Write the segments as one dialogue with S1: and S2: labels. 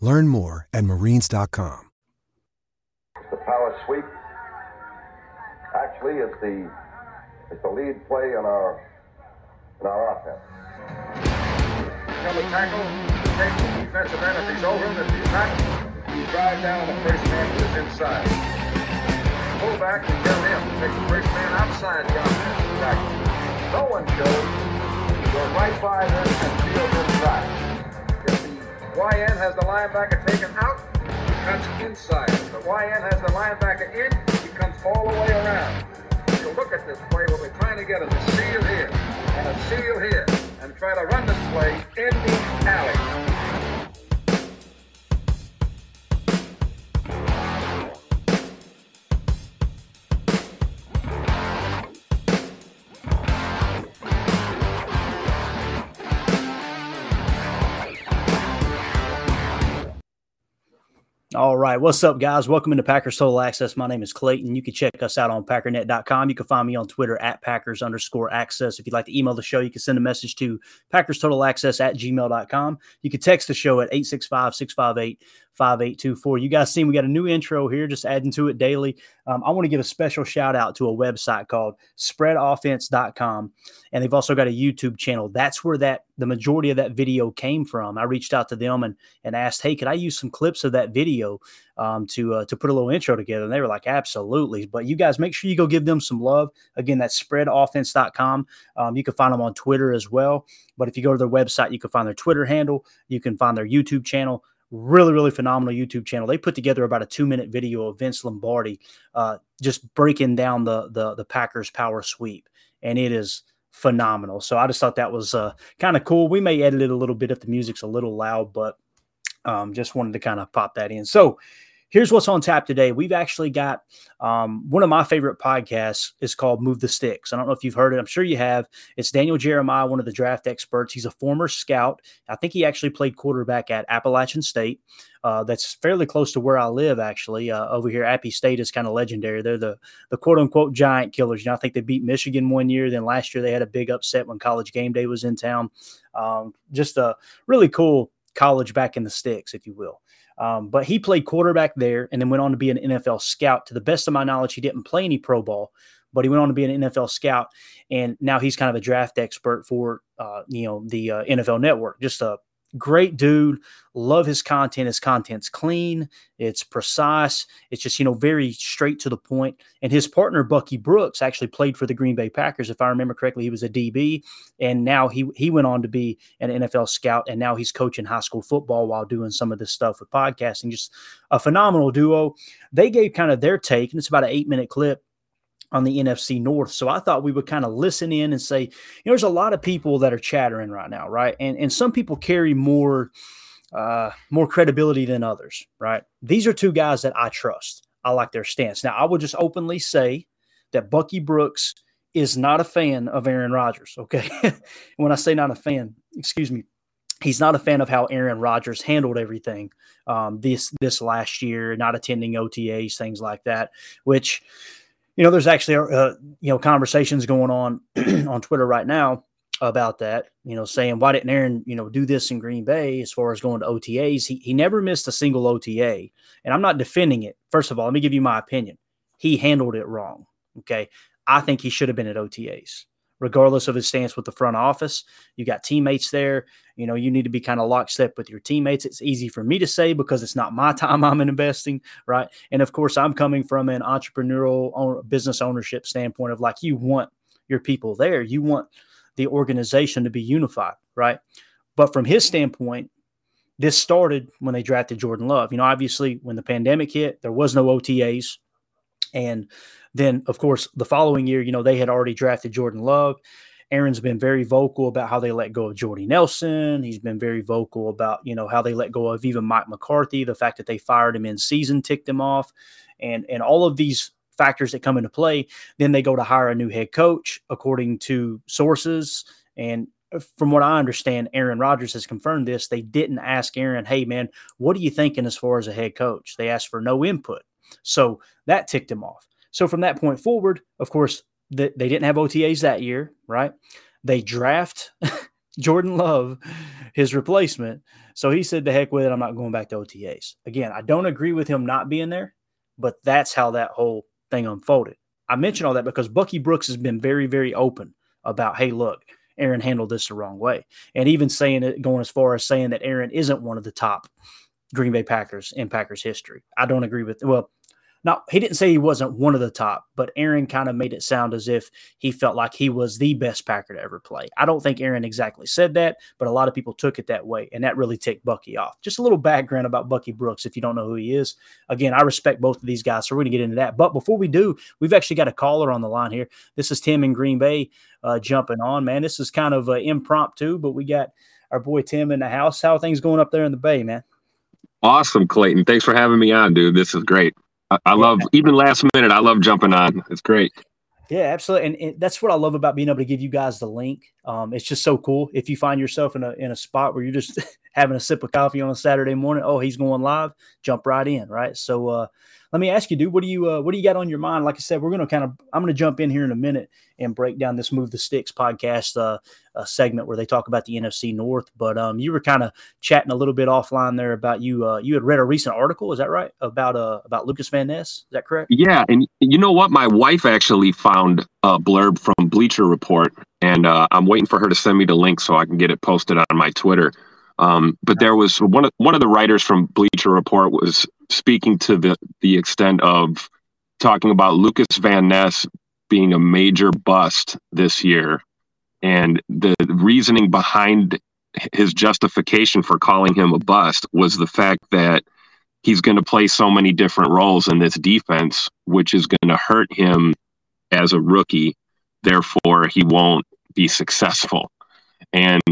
S1: Learn more at marines.com.
S2: The power sweep actually is the is the lead play in our in our offense.
S3: Tell the tackle, take the defensive end if he's over him. If he's not, you drive down the first man who is inside. Pull back and get him. Take the first man outside the offensive tackle. No one goes. Go right by them and field inside. If the YN has the linebacker taken out, he cuts inside. The YN has the linebacker in, he comes all the way around. If you look at this play, what we're trying to get is a seal here and a seal here and try to run this play in the alley.
S4: All right. What's up, guys? Welcome into Packers Total Access. My name is Clayton. You can check us out on packernet.com. You can find me on Twitter at Packers underscore access. If you'd like to email the show, you can send a message to Packers Total Access at gmail.com. You can text the show at 865 658 5824. You guys seen we got a new intro here, just adding to it daily. Um, I want to give a special shout out to a website called spreadoffense.com. And they've also got a YouTube channel. That's where that the majority of that video came from. I reached out to them and and asked, hey, could I use some clips of that video um, to uh, to put a little intro together? And they were like, absolutely. But you guys make sure you go give them some love. Again, that's spreadoffense.com. Um, you can find them on Twitter as well. But if you go to their website, you can find their Twitter handle. You can find their YouTube channel really really phenomenal youtube channel. They put together about a two minute video of vince lombardi uh, just breaking down the, the the packers power sweep and it is phenomenal. So i just thought that was uh, kind of cool. We may edit it a little bit if the music's a little loud but um, just wanted to kind of pop that in. So here's what's on tap today. We've actually got um, one of my favorite podcasts is called Move the Sticks. I don't know if you've heard it. I'm sure you have. It's Daniel Jeremiah, one of the draft experts. He's a former scout. I think he actually played quarterback at Appalachian State. Uh, that's fairly close to where I live, actually. Uh, over here, Appy State is kind of legendary. They're the the quote unquote giant killers. You know, I think they beat Michigan one year. Then last year they had a big upset when College Game Day was in town. Um, just a really cool college back in the sticks, if you will. Um, but he played quarterback there and then went on to be an NFL scout. To the best of my knowledge, he didn't play any pro ball, but he went on to be an NFL scout. And now he's kind of a draft expert for, uh, you know, the uh, NFL network. Just a great dude. Love his content. His content's clean. It's precise. It's just, you know, very straight to the point. And his partner, Bucky Brooks, actually played for the Green Bay Packers. If I remember correctly, he was a DB. And now he he went on to be an NFL scout. And now he's coaching high school football while doing some of this stuff with podcasting. Just a phenomenal duo. They gave kind of their take, and it's about an eight minute clip on the NFC North. So I thought we would kind of listen in and say, you know, there's a lot of people that are chattering right now, right? And and some people carry more uh more credibility than others, right? These are two guys that I trust. I like their stance. Now, I will just openly say that Bucky Brooks is not a fan of Aaron Rodgers, okay? when I say not a fan, excuse me, he's not a fan of how Aaron Rodgers handled everything um, this this last year, not attending OTAs, things like that, which you know, there's actually uh, you know conversations going on on Twitter right now about that. You know, saying why didn't Aaron you know do this in Green Bay as far as going to OTAs? He he never missed a single OTA, and I'm not defending it. First of all, let me give you my opinion. He handled it wrong. Okay, I think he should have been at OTAs regardless of his stance with the front office. You got teammates there. You know, you need to be kind of lockstep with your teammates. It's easy for me to say because it's not my time I'm investing, right? And of course, I'm coming from an entrepreneurial business ownership standpoint of like you want your people there. You want the organization to be unified, right? But from his standpoint, this started when they drafted Jordan Love. You know, obviously, when the pandemic hit, there was no OTAs. And then, of course, the following year, you know, they had already drafted Jordan Love. Aaron's been very vocal about how they let go of Jordy Nelson. He's been very vocal about, you know, how they let go of even Mike McCarthy. The fact that they fired him in season ticked him off. And and all of these factors that come into play. Then they go to hire a new head coach, according to sources. And uh, from what I understand, Aaron Rodgers has confirmed this. They didn't ask Aaron, hey, man, what are you thinking as far as a head coach? They asked for no input. So that ticked him off. So from that point forward, of course, the, they didn't have OTAs that year, right? They draft Jordan Love, his replacement. So he said, the heck with it. I'm not going back to OTAs. Again, I don't agree with him not being there, but that's how that whole thing unfolded. I mention all that because Bucky Brooks has been very, very open about, hey, look, Aaron handled this the wrong way. And even saying it, going as far as saying that Aaron isn't one of the top Green Bay Packers in Packers history. I don't agree with, well, now he didn't say he wasn't one of the top, but Aaron kind of made it sound as if he felt like he was the best Packer to ever play. I don't think Aaron exactly said that, but a lot of people took it that way, and that really ticked Bucky off. Just a little background about Bucky Brooks if you don't know who he is. Again, I respect both of these guys, so we're to get into that. But before we do, we've actually got a caller on the line here. This is Tim in Green Bay uh, jumping on. Man, this is kind of uh, impromptu, but we got our boy Tim in the house. How things going up there in the Bay, man?
S5: Awesome, Clayton. Thanks for having me on, dude. This is great. I, I love even last minute. I love jumping on. It's great.
S4: Yeah, absolutely, and, and, that's what I love about being able to give you guys the link. Um, it's just so cool. If you find yourself in a in a spot where you're just having a sip of coffee on a Saturday morning, oh, he's going live, jump right in, right? So, uh, let me ask you, dude, what do you uh, what do you got on your mind? Like I said, we're going to kind of I'm going to jump in here in a minute and break down this Move the Sticks podcast uh, uh, segment where they talk about the NFC North. But um, you were kind of chatting a little bit offline there about you uh, you had read a recent article, is that right? About uh about Lucas Van Ness, is that correct?
S5: Yeah, and you know what? My wife actually found a blurb from Bleacher Report, and uh, I'm waiting for her to send me the link so I can get it posted on my Twitter. Um, but there was one of one of the writers from Bleacher Report was speaking to the the extent of talking about Lucas Van Ness being a major bust this year, and the reasoning behind his justification for calling him a bust was the fact that he's going to play so many different roles in this defense, which is going to hurt him as a rookie. Therefore, he won't be successful. And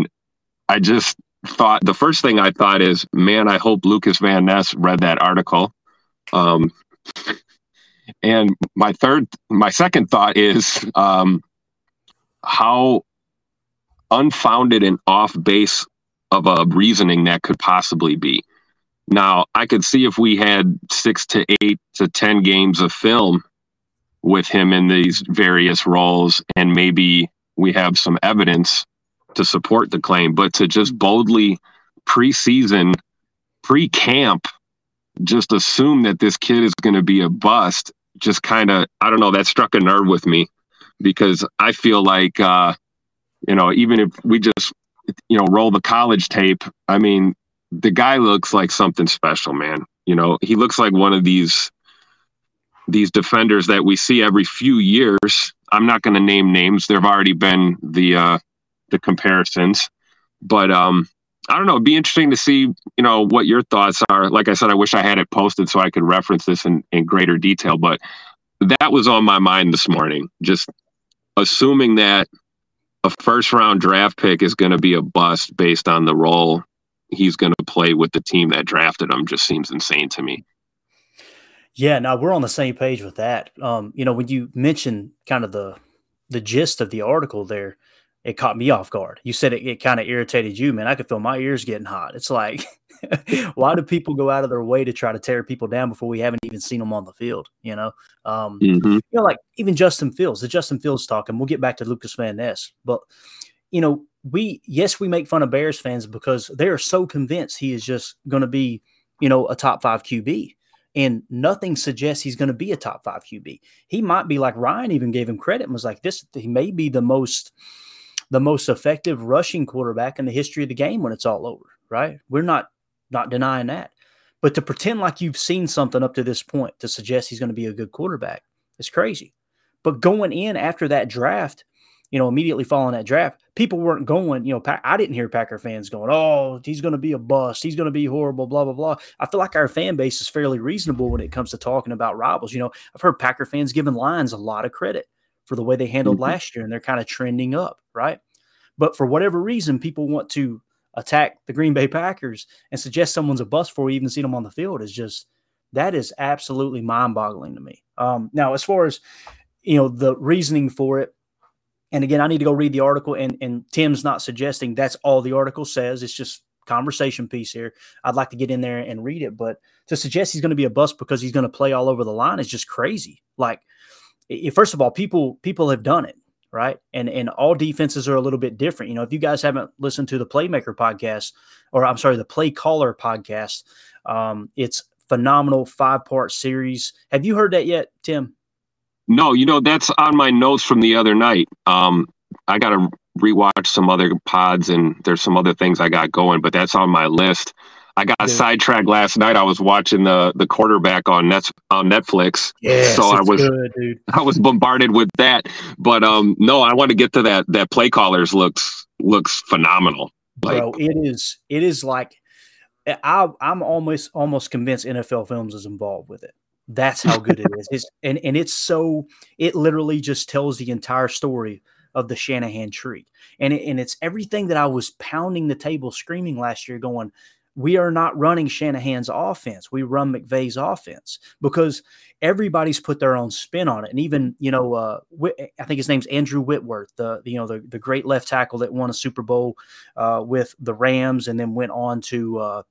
S5: I just thought the first thing I thought is, man, I hope Lucas Van Ness read that article. Um, and my third, my second thought is um, how unfounded and off base of a reasoning that could possibly be. Now, I could see if we had six to eight to 10 games of film with him in these various roles, and maybe we have some evidence to support the claim, but to just boldly preseason, pre camp, just assume that this kid is going to be a bust, just kind of, I don't know, that struck a nerve with me because I feel like, uh, you know, even if we just, you know, roll the college tape, I mean, the guy looks like something special, man. You know, he looks like one of these these defenders that we see every few years. I'm not going to name names. There've already been the uh, the comparisons. But um, I don't know. It'd be interesting to see, you know, what your thoughts are. Like I said, I wish I had it posted so I could reference this in, in greater detail. But that was on my mind this morning. Just assuming that a first round draft pick is going to be a bust based on the role he's going to play with the team that drafted him just seems insane to me.
S4: Yeah, now we're on the same page with that. Um, you know, when you mentioned kind of the the gist of the article there, it caught me off guard. You said it, it kind of irritated you, man. I could feel my ears getting hot. It's like, why do people go out of their way to try to tear people down before we haven't even seen them on the field? You know, um, mm-hmm. you know, like even Justin Fields, the Justin Fields talk, and we'll get back to Lucas Van Ness, but you know, we yes, we make fun of Bears fans because they are so convinced he is just going to be, you know, a top five QB. And nothing suggests he's going to be a top five QB. He might be like Ryan even gave him credit and was like, this, he may be the most, the most effective rushing quarterback in the history of the game when it's all over, right? We're not, not denying that. But to pretend like you've seen something up to this point to suggest he's going to be a good quarterback is crazy. But going in after that draft, you know, immediately following that draft, people weren't going, you know, I didn't hear Packer fans going, oh, he's going to be a bust. He's going to be horrible, blah, blah, blah. I feel like our fan base is fairly reasonable when it comes to talking about rivals. You know, I've heard Packer fans giving Lions a lot of credit for the way they handled mm-hmm. last year, and they're kind of trending up, right? But for whatever reason, people want to attack the Green Bay Packers and suggest someone's a bust before you even see them on the field is just that is absolutely mind boggling to me. Um, now, as far as you know, the reasoning for it, and again, I need to go read the article, and, and Tim's not suggesting that's all the article says. It's just conversation piece here. I'd like to get in there and read it, but to suggest he's going to be a bust because he's going to play all over the line is just crazy. Like, first of all, people people have done it, right? And and all defenses are a little bit different. You know, if you guys haven't listened to the Playmaker podcast, or I'm sorry, the Play Caller podcast, um, it's phenomenal five part series. Have you heard that yet, Tim?
S5: No, you know that's on my notes from the other night. Um, I got to rewatch some other pods, and there's some other things I got going, but that's on my list. I got yeah. sidetracked last night. I was watching the the quarterback on net on Netflix.
S4: Yeah,
S5: so I was
S4: good,
S5: I was bombarded with that. But um, no, I want to get to that. That play callers looks looks phenomenal.
S4: Like, Bro, it is. It is like I I'm almost almost convinced NFL Films is involved with it. That's how good it is. It's, and and it's so it literally just tells the entire story of the Shanahan tree. And it, and it's everything that I was pounding the table screaming last year going we are not running Shanahan's offense. We run McVay's offense because everybody's put their own spin on it. And even, you know, uh, I think his name's Andrew Whitworth, the, you know, the, the great left tackle that won a Super Bowl uh, with the Rams and then went on to uh,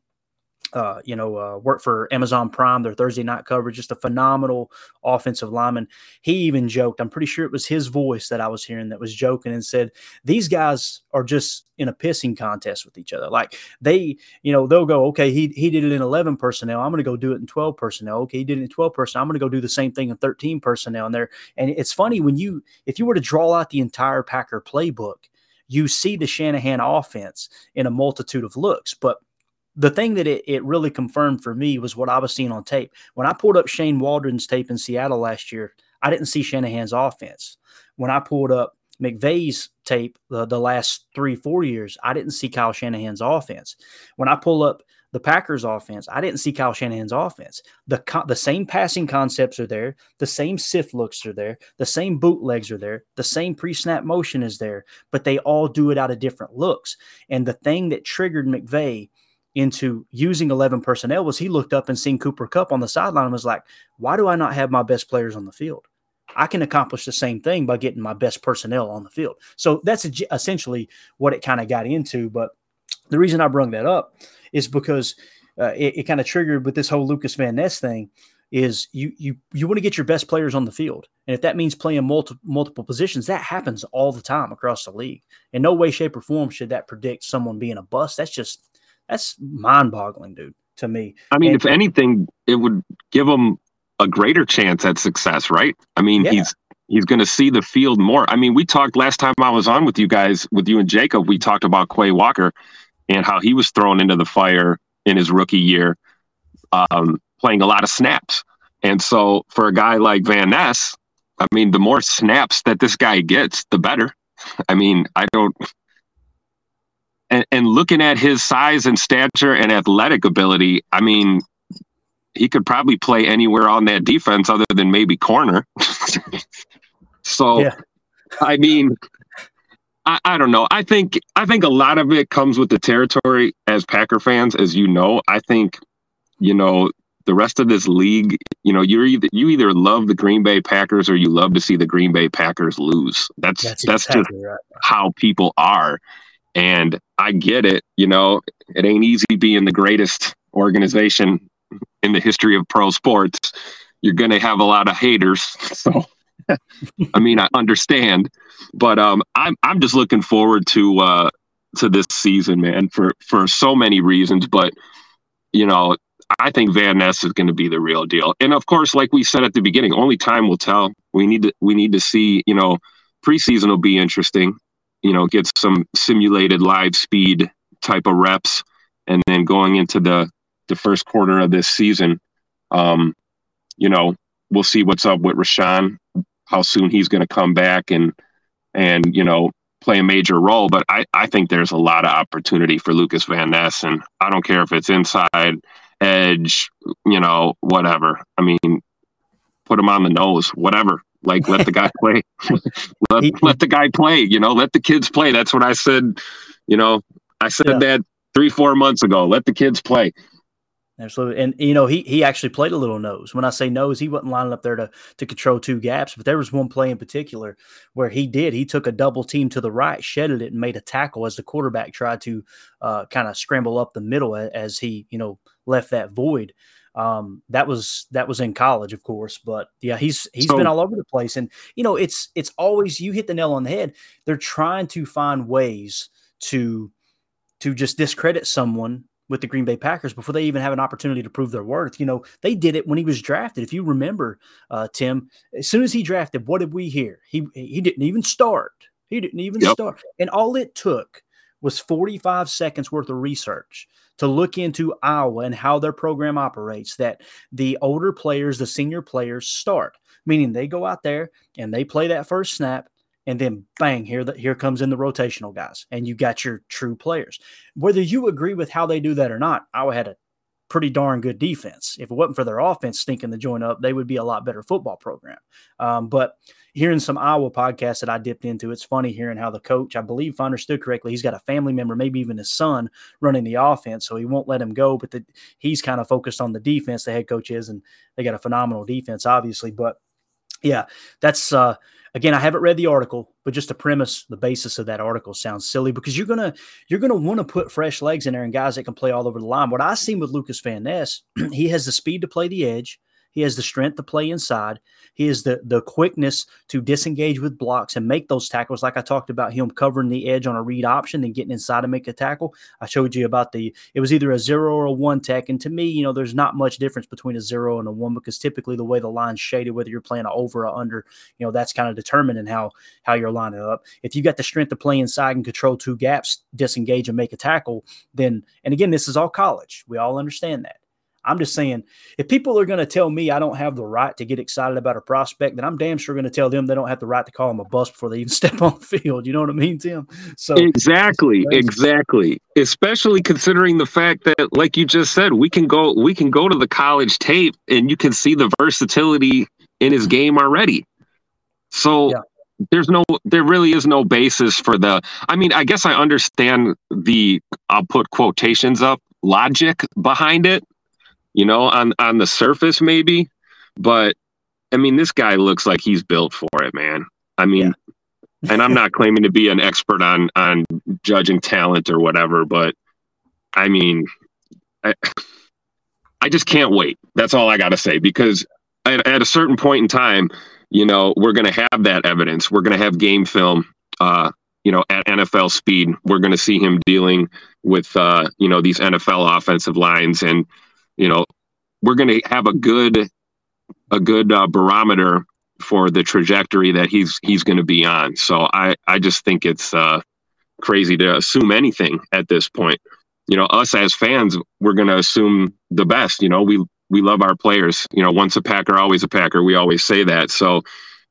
S4: uh, you know, uh, worked for Amazon Prime, their Thursday night coverage, just a phenomenal offensive lineman. He even joked, I'm pretty sure it was his voice that I was hearing that was joking and said, These guys are just in a pissing contest with each other. Like they, you know, they'll go, Okay, he, he did it in 11 personnel. I'm going to go do it in 12 personnel. Okay, he did it in 12 personnel. I'm going to go do the same thing in 13 personnel. And there, and it's funny when you, if you were to draw out the entire Packer playbook, you see the Shanahan offense in a multitude of looks, but the thing that it, it really confirmed for me was what I was seeing on tape. When I pulled up Shane Waldron's tape in Seattle last year, I didn't see Shanahan's offense. When I pulled up McVay's tape the, the last three, four years, I didn't see Kyle Shanahan's offense. When I pull up the Packers offense, I didn't see Kyle Shanahan's offense. The, the same passing concepts are there, the same sift looks are there, the same bootlegs are there, the same pre snap motion is there, but they all do it out of different looks. And the thing that triggered McVay – into using 11 personnel was he looked up and seen Cooper Kupp on the sideline and was like, why do I not have my best players on the field? I can accomplish the same thing by getting my best personnel on the field. So that's essentially what it kind of got into. But the reason I brung that up is because uh, it, it kind of triggered with this whole Lucas Van Ness thing is you you you want to get your best players on the field. And if that means playing multiple multiple positions, that happens all the time across the league. In no way, shape, or form should that predict someone being a bust. That's just that's mind boggling, dude, to me.
S5: I mean, and, if anything, it would give him a greater chance at success, right? I mean, yeah. he's he's going to see the field more. I mean, we talked last time I was on with you guys, with you and Jacob, we talked about Quay Walker and how he was thrown into the fire in his rookie year, um, playing a lot of snaps. And so for a guy like Van Ness, I mean, the more snaps that this guy gets, the better. I mean, I don't and, and looking at his size and stature and athletic ability, I mean, he could probably play anywhere on that defense other than maybe corner. so, yeah. I mean, I, I, don't know. I think I think a lot of it comes with the territory as Packer fans, as you know. I think, you know, the rest of this league, you know, you're either you either love the Green Bay Packers or you love to see the Green Bay Packers lose. That's that's, that's exactly just right. how people are. And I get it. You know, it ain't easy being the greatest organization in the history of pro sports. You're going to have a lot of haters. So, I mean, I understand, but um, I'm I'm just looking forward to uh, to this season, man, for for so many reasons. But you know, I think Van Ness is going to be the real deal. And of course, like we said at the beginning, only time will tell. We need to we need to see. You know, preseason will be interesting. You know, get some simulated live speed type of reps, and then going into the the first quarter of this season, um, you know, we'll see what's up with Rashan, how soon he's going to come back, and and you know play a major role. But I, I think there's a lot of opportunity for Lucas Van Ness, and I don't care if it's inside, edge, you know, whatever. I mean, put him on the nose, whatever. Like let the guy play. let, let the guy play. You know, let the kids play. That's what I said. You know, I said yeah. that three, four months ago. Let the kids play.
S4: Absolutely. And you know, he he actually played a little nose. When I say nose, he wasn't lining up there to to control two gaps, but there was one play in particular where he did. He took a double team to the right, shedded it, and made a tackle as the quarterback tried to uh, kind of scramble up the middle as he, you know, left that void. Um, that was that was in college, of course, but yeah, he's he's so, been all over the place. And you know, it's it's always you hit the nail on the head. They're trying to find ways to to just discredit someone with the Green Bay Packers before they even have an opportunity to prove their worth. You know, they did it when he was drafted. If you remember, uh, Tim, as soon as he drafted, what did we hear? He he didn't even start. He didn't even yep. start. And all it took was 45 seconds worth of research to look into Iowa and how their program operates that the older players, the senior players start, meaning they go out there and they play that first snap and then bang here that here comes in the rotational guys and you got your true players. Whether you agree with how they do that or not iowa had a pretty darn good defense. If it wasn't for their offense stinking the joint up they would be a lot better football program. Um, but hearing some iowa podcasts that i dipped into it's funny hearing how the coach i believe if i understood correctly he's got a family member maybe even his son running the offense so he won't let him go but the, he's kind of focused on the defense the head coach is and they got a phenomenal defense obviously but yeah that's uh again i haven't read the article but just the premise the basis of that article sounds silly because you're gonna you're gonna want to put fresh legs in there and guys that can play all over the line. What i've seen with lucas van ness he has the speed to play the edge he has the strength to play inside. He has the the quickness to disengage with blocks and make those tackles. Like I talked about him covering the edge on a read option and getting inside to make a tackle. I showed you about the it was either a zero or a one tech. And to me, you know, there's not much difference between a zero and a one because typically the way the line's shaded, whether you're playing an over or under, you know, that's kind of determining how how you're lining up. If you got the strength to play inside and control two gaps, disengage and make a tackle, then and again, this is all college. We all understand that. I'm just saying, if people are going to tell me I don't have the right to get excited about a prospect, then I'm damn sure going to tell them they don't have the right to call them a bust before they even step on the field. You know what I mean, Tim?
S5: So exactly, exactly. Especially considering the fact that, like you just said, we can go we can go to the college tape and you can see the versatility in his game already. So. Yeah there's no there really is no basis for the i mean i guess i understand the i'll put quotations up logic behind it you know, on on the surface maybe, but I mean, this guy looks like he's built for it, man. I mean, yeah. and I'm not claiming to be an expert on on judging talent or whatever, but I mean, I, I just can't wait. That's all I got to say because at, at, a certain point in time, you know, we're going to have that evidence. We're going to have game film. Uh, you know, at NFL speed, we're going to see him dealing with, uh, you know, these NFL offensive lines, and you know, we're going to have a good a good uh, barometer for the trajectory that he's he's going to be on. So I I just think it's uh, crazy to assume anything at this point. You know, us as fans, we're going to assume the best. You know, we we love our players. You know, once a Packer, always a Packer. We always say that. So,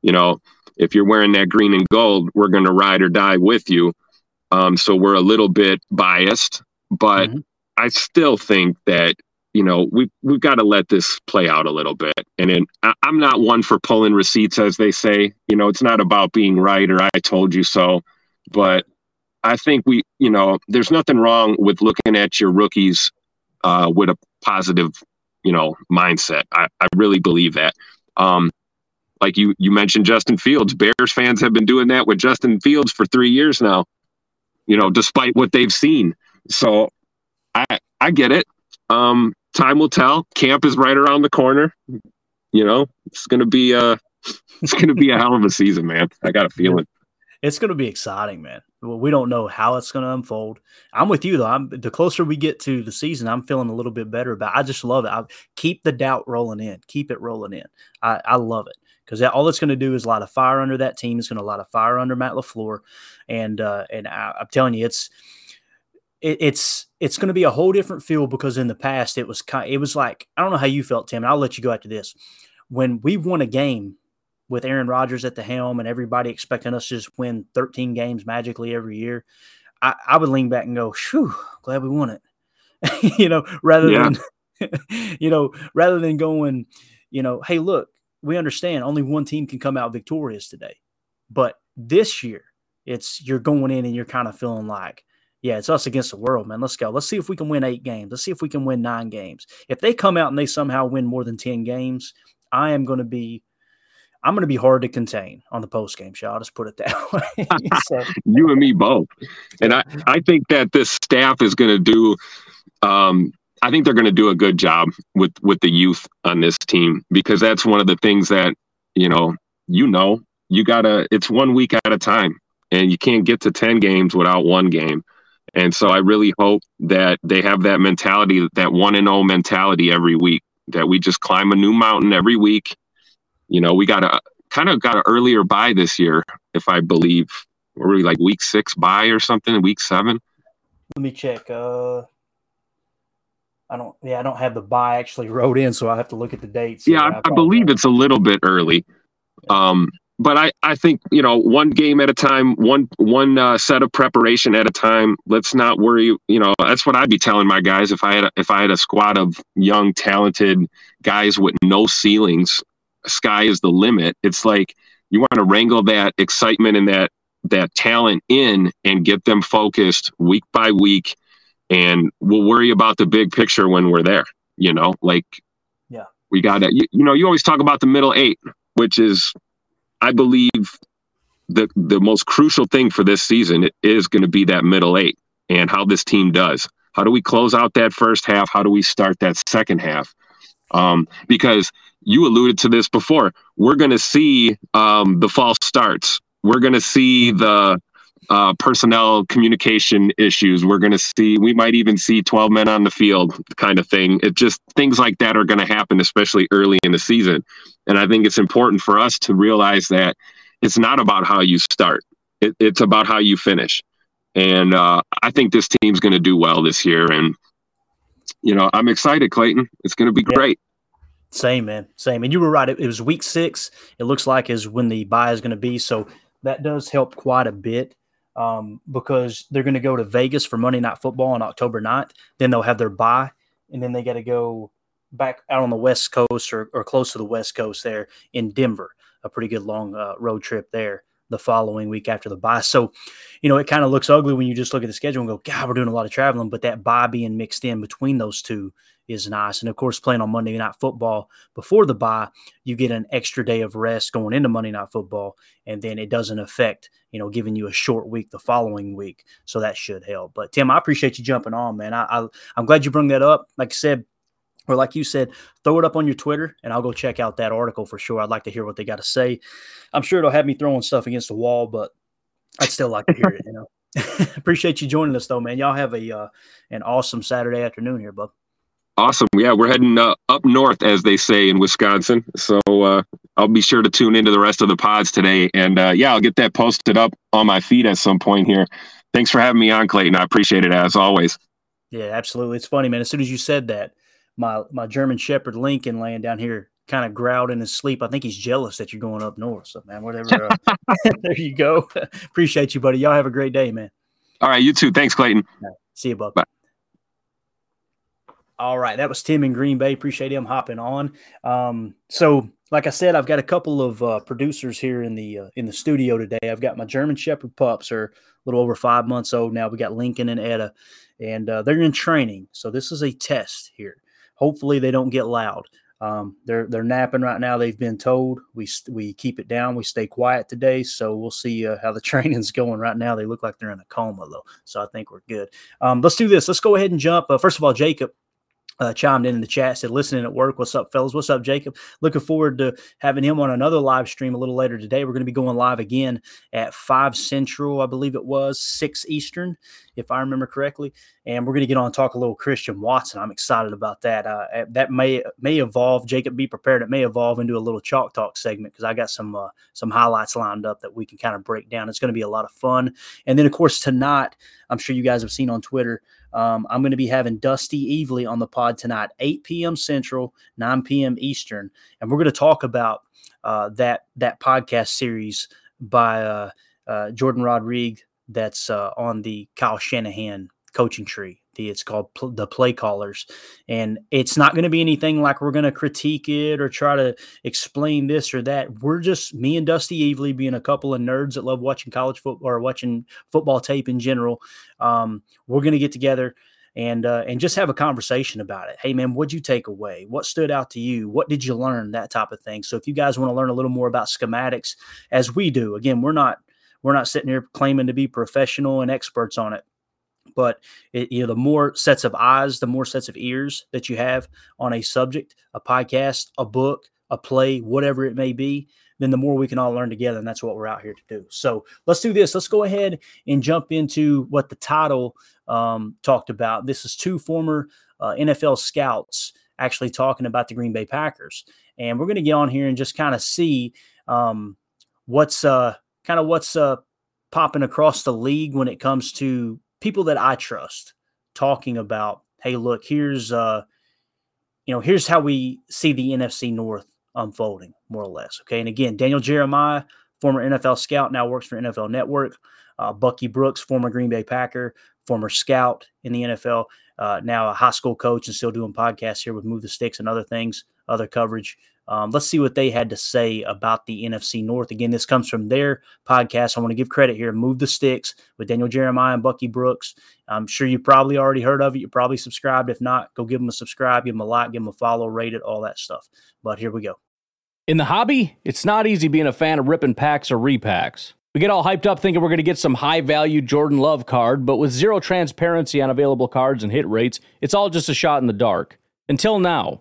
S5: you know, if you're wearing that green and gold, we're going to ride or die with you. Um, so we're a little bit biased, but mm-hmm. I still think that you know, we we've got to let this play out a little bit. And then I'm not one for pulling receipts, as they say. You know, it's not about being right or I told you so. But I think we, you know, there's nothing wrong with looking at your rookies uh, with a positive, you know, mindset. I, I really believe that. Um, like you you mentioned Justin Fields. Bears fans have been doing that with Justin Fields for three years now. You know, despite what they've seen. So I I get it. Um, time will tell. Camp is right around the corner. You know, it's gonna be a it's gonna be a hell of a season, man. I got a feeling.
S4: It's gonna be exciting, man. We don't know how it's to unfold. I'm with you though. I'm the closer we get to the season, I'm feeling a little bit better about. I just love it. I keep the doubt rolling in. Keep it rolling in. I, I love it because all it's going to do is light a fire under that team. It's going to light a fire under Matt LaFleur, and uh, and I, I, am telling you, it's it, it's it's going to be a whole different feel because in the past it was kind. It was like I don't know how you felt, Tim. I'll let you go after this. When we won a game with Aaron Rodgers at the helm and everybody expecting us to just win 13 games magically every year, I, I would lean back and go, "Phew, glad we won it." you know, rather yeah. than you know, rather than going, you know, hey, look, we understand only one team can come out victorious today, but this year it's you're going in and you're kind of feeling like, yeah, it's us against the world, man. Let's go. Let's see if we can win eight games. Let's see if we can win nine games. If they come out and they somehow win more than 10 games, I am going to be I'm going to be hard to contain on the post game show. I'll just put it that way.
S5: so. you and me both. And I, I think that this staff is going to do, um, I think they're going to do a good job with, with the youth on this team because that's one of the things that, you know, you know, you got to, it's one week at a time and you can't get to 10 games without one game. And so I really hope that they have that mentality, that one and zero oh mentality every week, that we just climb a new mountain every week you know, we got a kind of got an earlier bye this year, if I believe. Were we like week six bye or something? Week seven?
S4: Let me check. Uh, I don't. Yeah, I don't have the bye actually wrote in, so I have to look at the dates.
S5: Yeah, I, I, believe it's a little bit early. Um, but I, I think you know one game at a time, one one uh, set of preparation at a time. Let's not worry. You know that's what I'd be telling my guys if I had a, if I had a squad of young, talented guys with no ceilings sky is the limit. It's like you want to wrangle that excitement and that that talent in and get them focused week by week and we'll worry about the big picture when we're there you know like
S4: yeah
S5: we got to you, you know you always talk about the middle eight which is i believe the the most crucial thing for this season is going to be that middle eight and how this team does how do we close out that first half how do we start that second half um, because you alluded to this before. We're going to see um, the false starts. We're going to see the uh, personnel communication issues. We're going to see, we might even see 12 men on the field kind of thing. It just things like that are going to happen, especially early in the season. And I think it's important for us to realize that it's not about how you start, it, it's about how you finish. And uh, I think this team's going to do well this year. And, you know, I'm excited, Clayton. It's going to be yeah. great.
S4: Same, man. Same. And you were right. It, it was week six. It looks like is when the bye is going to be. So that does help quite a bit um, because they're going to go to Vegas for Monday Night Football on October 9th. Then they'll have their bye, and then they got to go back out on the West Coast or, or close to the West Coast there in Denver. A pretty good long uh, road trip there the following week after the bye. So, you know, it kind of looks ugly when you just look at the schedule and go, God, we're doing a lot of traveling, but that bye being mixed in between those two is nice. And of course, playing on Monday Night Football before the bye, you get an extra day of rest going into Monday Night Football, and then it doesn't affect, you know, giving you a short week the following week. So that should help. But Tim, I appreciate you jumping on, man. I, I I'm glad you bring that up. Like I said, or like you said, throw it up on your Twitter and I'll go check out that article for sure. I'd like to hear what they got to say. I'm sure it'll have me throwing stuff against the wall, but I'd still like to hear it, you know. Appreciate you joining us though, man. Y'all have a uh, an awesome Saturday afternoon here, bub.
S5: Awesome. Yeah, we're heading uh, up north, as they say in Wisconsin. So uh, I'll be sure to tune into the rest of the pods today. And uh, yeah, I'll get that posted up on my feed at some point here. Thanks for having me on, Clayton. I appreciate it as always.
S4: Yeah, absolutely. It's funny, man. As soon as you said that, my my German Shepherd Lincoln laying down here kind of growled in his sleep. I think he's jealous that you're going up north. So, man, whatever. Uh, there you go. Appreciate you, buddy. Y'all have a great day, man.
S5: All right, you too. Thanks, Clayton.
S4: Right, see you, bud. Bye. All right, that was Tim in Green Bay. Appreciate him hopping on. Um, so, like I said, I've got a couple of uh, producers here in the uh, in the studio today. I've got my German Shepherd pups, are a little over five months old now. We got Lincoln and Etta, and uh, they're in training. So this is a test here. Hopefully, they don't get loud. Um, they're they're napping right now. They've been told we we keep it down. We stay quiet today, so we'll see uh, how the training's going. Right now, they look like they're in a coma though, so I think we're good. Um, let's do this. Let's go ahead and jump. Uh, first of all, Jacob, uh, chimed in in the chat, said, listening at work. What's up, fellas? What's up, Jacob? Looking forward to having him on another live stream a little later today. We're going to be going live again at 5 Central, I believe it was, 6 Eastern, if I remember correctly. And we're going to get on and talk a little Christian Watson. I'm excited about that. Uh, that may may evolve. Jacob, be prepared. It may evolve into a little chalk talk segment because I got some uh, some highlights lined up that we can kind of break down. It's going to be a lot of fun. And then, of course, tonight, I'm sure you guys have seen on Twitter – um, I'm going to be having Dusty Evely on the pod tonight, 8 p.m. Central, 9 p.m. Eastern, and we're going to talk about uh, that that podcast series by uh, uh, Jordan Rodriguez that's uh, on the Kyle Shanahan coaching tree. The, it's called pl- the Play Callers, and it's not going to be anything like we're going to critique it or try to explain this or that. We're just me and Dusty Evely being a couple of nerds that love watching college football or watching football tape in general. Um, we're going to get together and uh, and just have a conversation about it. Hey man, what'd you take away? What stood out to you? What did you learn? That type of thing. So if you guys want to learn a little more about schematics, as we do, again, we're not we're not sitting here claiming to be professional and experts on it but it, you know the more sets of eyes the more sets of ears that you have on a subject a podcast a book a play whatever it may be then the more we can all learn together and that's what we're out here to do. So let's do this. Let's go ahead and jump into what the title um, talked about. This is two former uh, nfl scouts actually talking about the green bay packers and we're going to get on here and just kind of see um, what's uh, kind of what's uh, popping across the league when it comes to people that I trust talking about, hey, look, here's uh, you know, here's how we see the NFC North unfolding, more or less. Okay. And again, Daniel Jeremiah, former NFL scout, now works for NFL Network. Uh, Bucky Brooks, former Green Bay Packer, former scout in the NFL, uh, now a high school coach and still doing podcasts here with Move the Sticks and other things, other coverage. Um, let's see what they had to say about the NFC North. Again, this comes from their podcast. I want to give credit here. Move the Sticks with Daniel Jeremiah and Bucky Brooks. I'm sure you probably already heard of it. You probably subscribed. If not, go give them a subscribe, give them a like, give them a follow, rate it, all that stuff. But here we go.
S6: In the hobby, it's not easy being a fan of ripping packs or repacks. We get all hyped up thinking we're going to get some high value Jordan Love card, but with zero transparency on available cards and hit rates, it's all just a shot in the dark. Until now.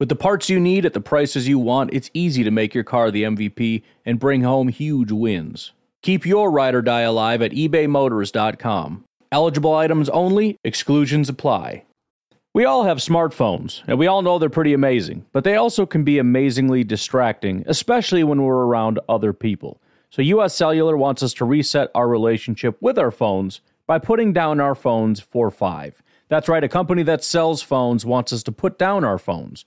S6: With the parts you need at the prices you want, it's easy to make your car the MVP and bring home huge wins. Keep your ride or die alive at ebaymotors.com. Eligible items only, exclusions apply. We all have smartphones, and we all know they're pretty amazing, but they also can be amazingly distracting, especially when we're around other people. So, US Cellular wants us to reset our relationship with our phones by putting down our phones for five. That's right, a company that sells phones wants us to put down our phones.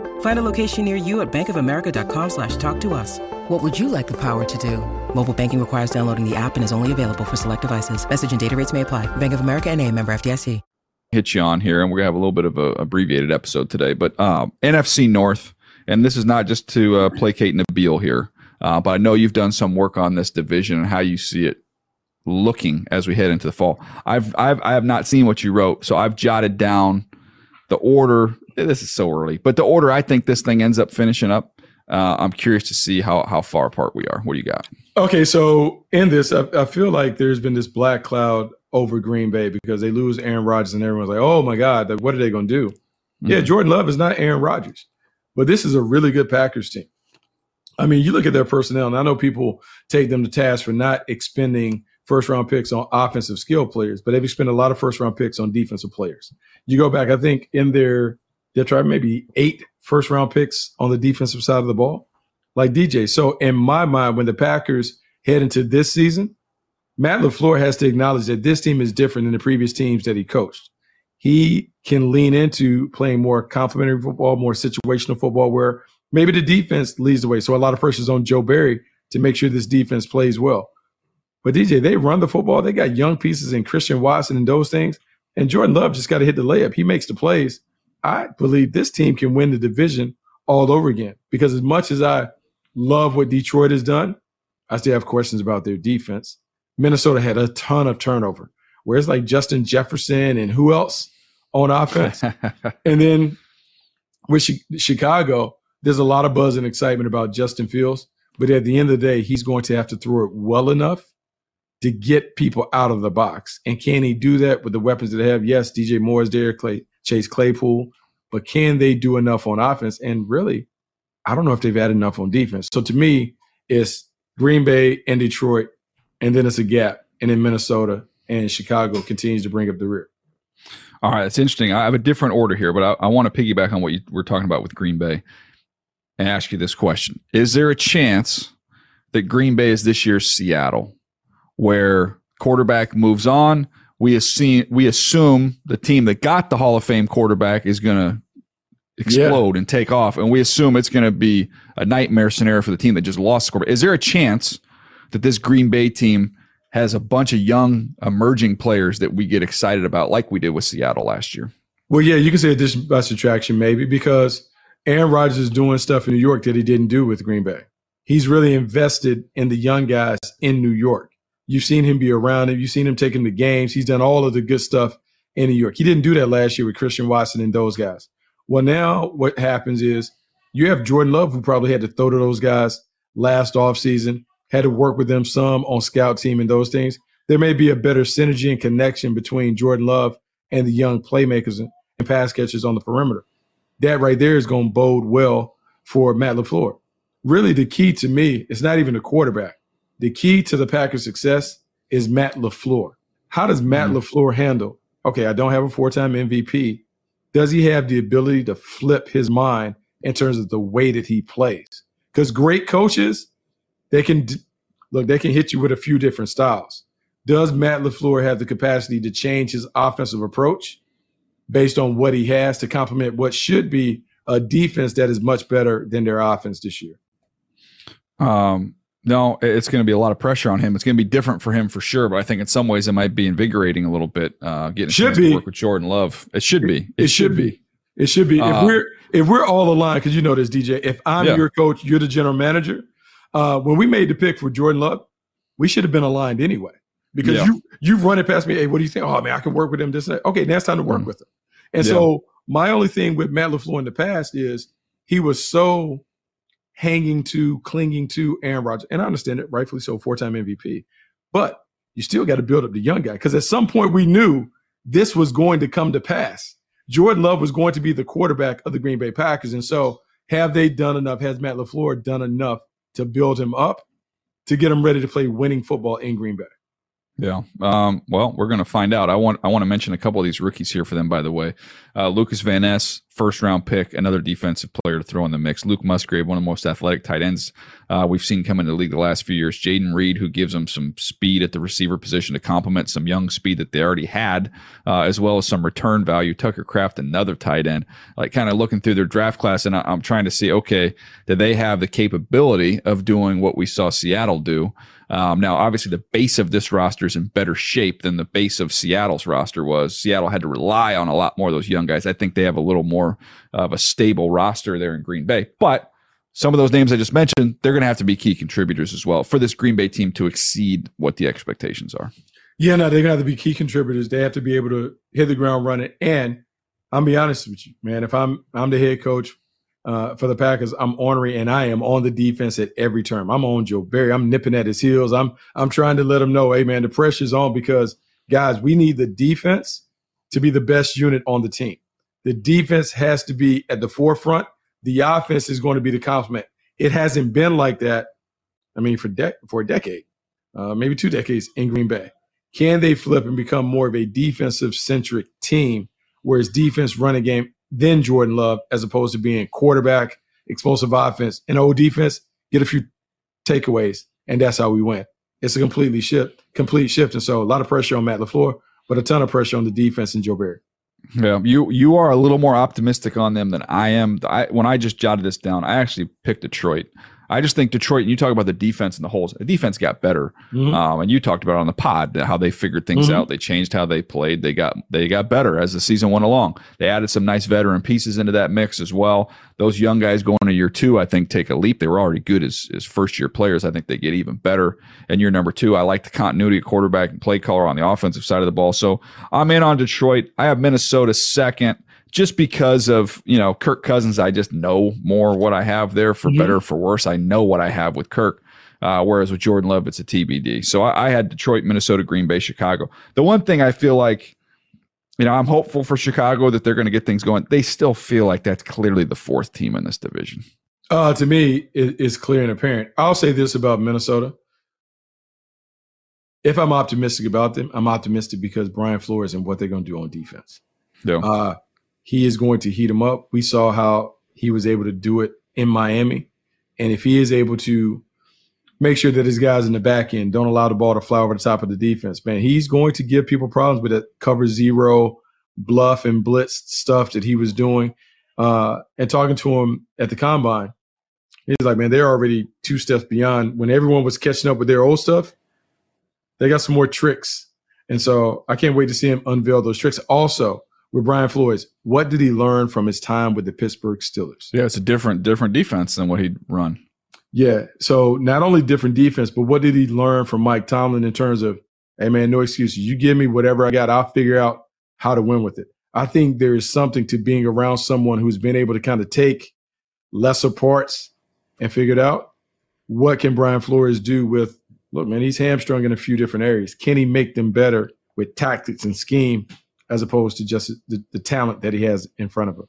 S7: Find a location near you at bankofamerica.com slash talk to us. What would you like the power to do? Mobile banking requires downloading the app and is only available for select devices. Message and data rates may apply. Bank of America and a member FDIC.
S8: Hit you on here, and we're gonna have a little bit of a abbreviated episode today. But um, NFC North, and this is not just to uh, placate Nabil here, uh, but I know you've done some work on this division and how you see it looking as we head into the fall. I've I've I have not seen what you wrote, so I've jotted down the order. This is so early, but the order I think this thing ends up finishing up. Uh, I'm curious to see how how far apart we are. What do you got?
S9: Okay, so in this, I, I feel like there's been this black cloud over Green Bay because they lose Aaron Rodgers and everyone's like, oh my God, what are they going to do? Mm-hmm. Yeah, Jordan Love is not Aaron Rodgers, but this is a really good Packers team. I mean, you look at their personnel, and I know people take them to task for not expending first round picks on offensive skill players, but they've expended a lot of first round picks on defensive players. You go back, I think, in their, they'll try maybe eight first round picks on the defensive side of the ball, like DJ. So, in my mind, when the Packers head into this season, Matt LaFleur has to acknowledge that this team is different than the previous teams that he coached. He can lean into playing more complementary football, more situational football, where maybe the defense leads the way. So a lot of pressure is on Joe Barry to make sure this defense plays well. But DJ, they run the football. They got young pieces in Christian Watson and those things. And Jordan Love just got to hit the layup. He makes the plays. I believe this team can win the division all over again. Because as much as I love what Detroit has done, I still have questions about their defense. Minnesota had a ton of turnover. Where's like Justin Jefferson and who else on offense? and then with Chicago, there's a lot of buzz and excitement about Justin Fields. But at the end of the day, he's going to have to throw it well enough to get people out of the box. And can he do that with the weapons that they have? Yes, DJ Moore is there, Clay, Chase Claypool, but can they do enough on offense? And really, I don't know if they've had enough on defense. So to me, it's Green Bay and Detroit, and then it's a gap, and then Minnesota and Chicago continues to bring up the rear.
S8: All right, it's interesting. I have a different order here, but I, I want to piggyback on what you were talking about with Green Bay and ask you this question: Is there a chance that Green Bay is this year's Seattle? Where quarterback moves on. We assume we assume the team that got the Hall of Fame quarterback is going to explode yeah. and take off, and we assume it's going to be a nightmare scenario for the team that just lost the quarterback. Is there a chance that this Green Bay team has a bunch of young emerging players that we get excited about, like we did with Seattle last year?
S9: Well, yeah, you can say addition by subtraction, maybe because Aaron Rodgers is doing stuff in New York that he didn't do with Green Bay. He's really invested in the young guys in New York. You've seen him be around him. You've seen him taking the games. He's done all of the good stuff in New York. He didn't do that last year with Christian Watson and those guys. Well, now what happens is you have Jordan Love, who probably had to throw to those guys last offseason, had to work with them some on scout team and those things. There may be a better synergy and connection between Jordan Love and the young playmakers and pass catchers on the perimeter. That right there is going to bode well for Matt LaFleur. Really, the key to me is not even the quarterback. The key to the Packers' success is Matt LaFleur. How does Matt mm-hmm. LaFleur handle? Okay, I don't have a four time MVP. Does he have the ability to flip his mind in terms of the way that he plays? Because great coaches, they can look, they can hit you with a few different styles. Does Matt LaFleur have the capacity to change his offensive approach based on what he has to complement what should be a defense that is much better than their offense this year?
S8: Um, no, it's going to be a lot of pressure on him. It's going to be different for him for sure, but I think in some ways it might be invigorating a little bit. Uh, getting
S9: should be.
S8: work with Jordan Love. It should be.
S9: It, it should, be. be. It should be. Uh, if we're if we're all aligned, because you know this, DJ. If I'm yeah. your coach, you're the general manager. Uh, when we made the pick for Jordan Love, we should have been aligned anyway. Because yeah. you you've run it past me. Hey, what do you think? Oh man, I can work with him. This okay. Now it's time to work mm. with him. And yeah. so my only thing with Matt LaFleur in the past is he was so hanging to, clinging to Aaron Rodgers. And I understand it, rightfully so, four time MVP. But you still got to build up the young guy because at some point we knew this was going to come to pass. Jordan Love was going to be the quarterback of the Green Bay Packers. And so, have they done enough? Has Matt LaFleur done enough to build him up to get him ready to play winning football in Green Bay?
S8: Yeah. Um, well, we're going to find out. I want I want to mention a couple of these rookies here for them. By the way, uh, Lucas Van Ness, first round pick, another defensive player to throw in the mix. Luke Musgrave, one of the most athletic tight ends uh, we've seen come into the league the last few years. Jayden Reed, who gives them some speed at the receiver position to complement some young speed that they already had, uh, as well as some return value. Tucker Kraft, another tight end. Like kind of looking through their draft class, and I, I'm trying to see, okay, do they have the capability of doing what we saw Seattle do? Um, now, obviously, the base of this roster is in better shape than the base of Seattle's roster was. Seattle had to rely on a lot more of those young guys. I think they have a little more of a stable roster there in Green Bay. But some of those names I just mentioned, they're going to have to be key contributors as well for this Green Bay team to exceed what the expectations are.
S9: Yeah, no, they're going to have to be key contributors. They have to be able to hit the ground running. And I'll be honest with you, man. If I'm I'm the head coach uh, for the Packers, I'm ornery and I am on the defense at every term. I'm on Joe Barry. I'm nipping at his heels. I'm I'm trying to let him know, hey man, the pressure's on because guys, we need the defense to be the best unit on the team. The defense has to be at the forefront. The offense is going to be the complement. It hasn't been like that. I mean, for de- for a decade, uh, maybe two decades in Green Bay. Can they flip and become more of a defensive centric team, where it's defense running game then Jordan Love, as opposed to being quarterback, explosive offense, and old defense, get a few takeaways, and that's how we win. It's a completely shift, complete shift. And so a lot of pressure on Matt LaFleur, but a ton of pressure on the defense and Joe Barry.
S8: Yeah, you you are a little more optimistic on them than I am. I, when I just jotted this down, I actually picked Detroit. I just think Detroit, you talk about the defense and the holes, the defense got better. Mm-hmm. Um, and you talked about on the pod how they figured things mm-hmm. out. They changed how they played. They got they got better as the season went along. They added some nice veteran pieces into that mix as well. Those young guys going to year two, I think, take a leap. They were already good as, as first year players. I think they get even better. And year number two, I like the continuity of quarterback and play caller on the offensive side of the ball. So I'm in on Detroit. I have Minnesota second just because of you know Kirk Cousins, I just know more what I have there for mm-hmm. better for worse. I know what I have with Kirk. Uh, whereas with Jordan Love, it's a TBD. So I, I, had Detroit, Minnesota, Green Bay, Chicago. The one thing I feel like, you know, I'm hopeful for Chicago that they're going to get things going. They still feel like that's clearly the fourth team in this division.
S9: Uh, to me, it, it's clear and apparent. I'll say this about Minnesota. If I'm optimistic about them, I'm optimistic because Brian Flores and what they're going to do on defense. Yeah. Uh, he is going to heat him up. We saw how he was able to do it in Miami. And if he is able to make sure that his guys in the back end don't allow the ball to fly over the top of the defense, man, he's going to give people problems with that cover zero, bluff and blitz stuff that he was doing. Uh, and talking to him at the combine, he's like, man, they're already two steps beyond when everyone was catching up with their old stuff. They got some more tricks. And so I can't wait to see him unveil those tricks. Also, with Brian Flores, what did he learn from his time with the Pittsburgh Steelers?
S8: Yeah, it's a different different defense than what he'd run.
S9: Yeah. So not only different defense, but what did he learn from Mike Tomlin in terms of, hey man, no excuses. You give me whatever I got, I'll figure out how to win with it. I think there is something to being around someone who's been able to kind of take lesser parts and figure it out. What can Brian Flores do with look, man, he's hamstrung in a few different areas. Can he make them better with tactics and scheme as opposed to just the, the talent that he has in front of him.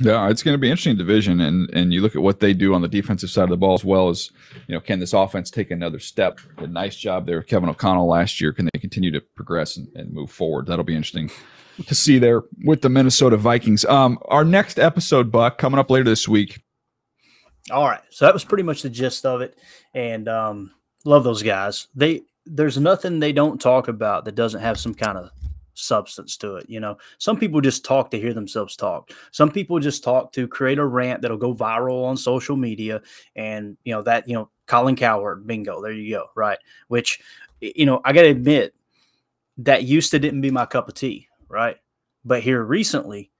S8: Yeah, it's going to be an interesting division, and and you look at what they do on the defensive side of the ball as well as you know, can this offense take another step? A nice job there, Kevin O'Connell last year. Can they continue to progress and, and move forward? That'll be interesting to see there with the Minnesota Vikings. Um, our next episode, Buck, coming up later this week.
S4: All right, so that was pretty much the gist of it, and um, love those guys. They there's nothing they don't talk about that doesn't have some kind of substance to it. You know, some people just talk to hear themselves talk. Some people just talk to create a rant that'll go viral on social media. And, you know, that, you know, Colin Cowherd, bingo, there you go. Right. Which, you know, I got to admit that used to didn't be my cup of tea. Right. But here recently,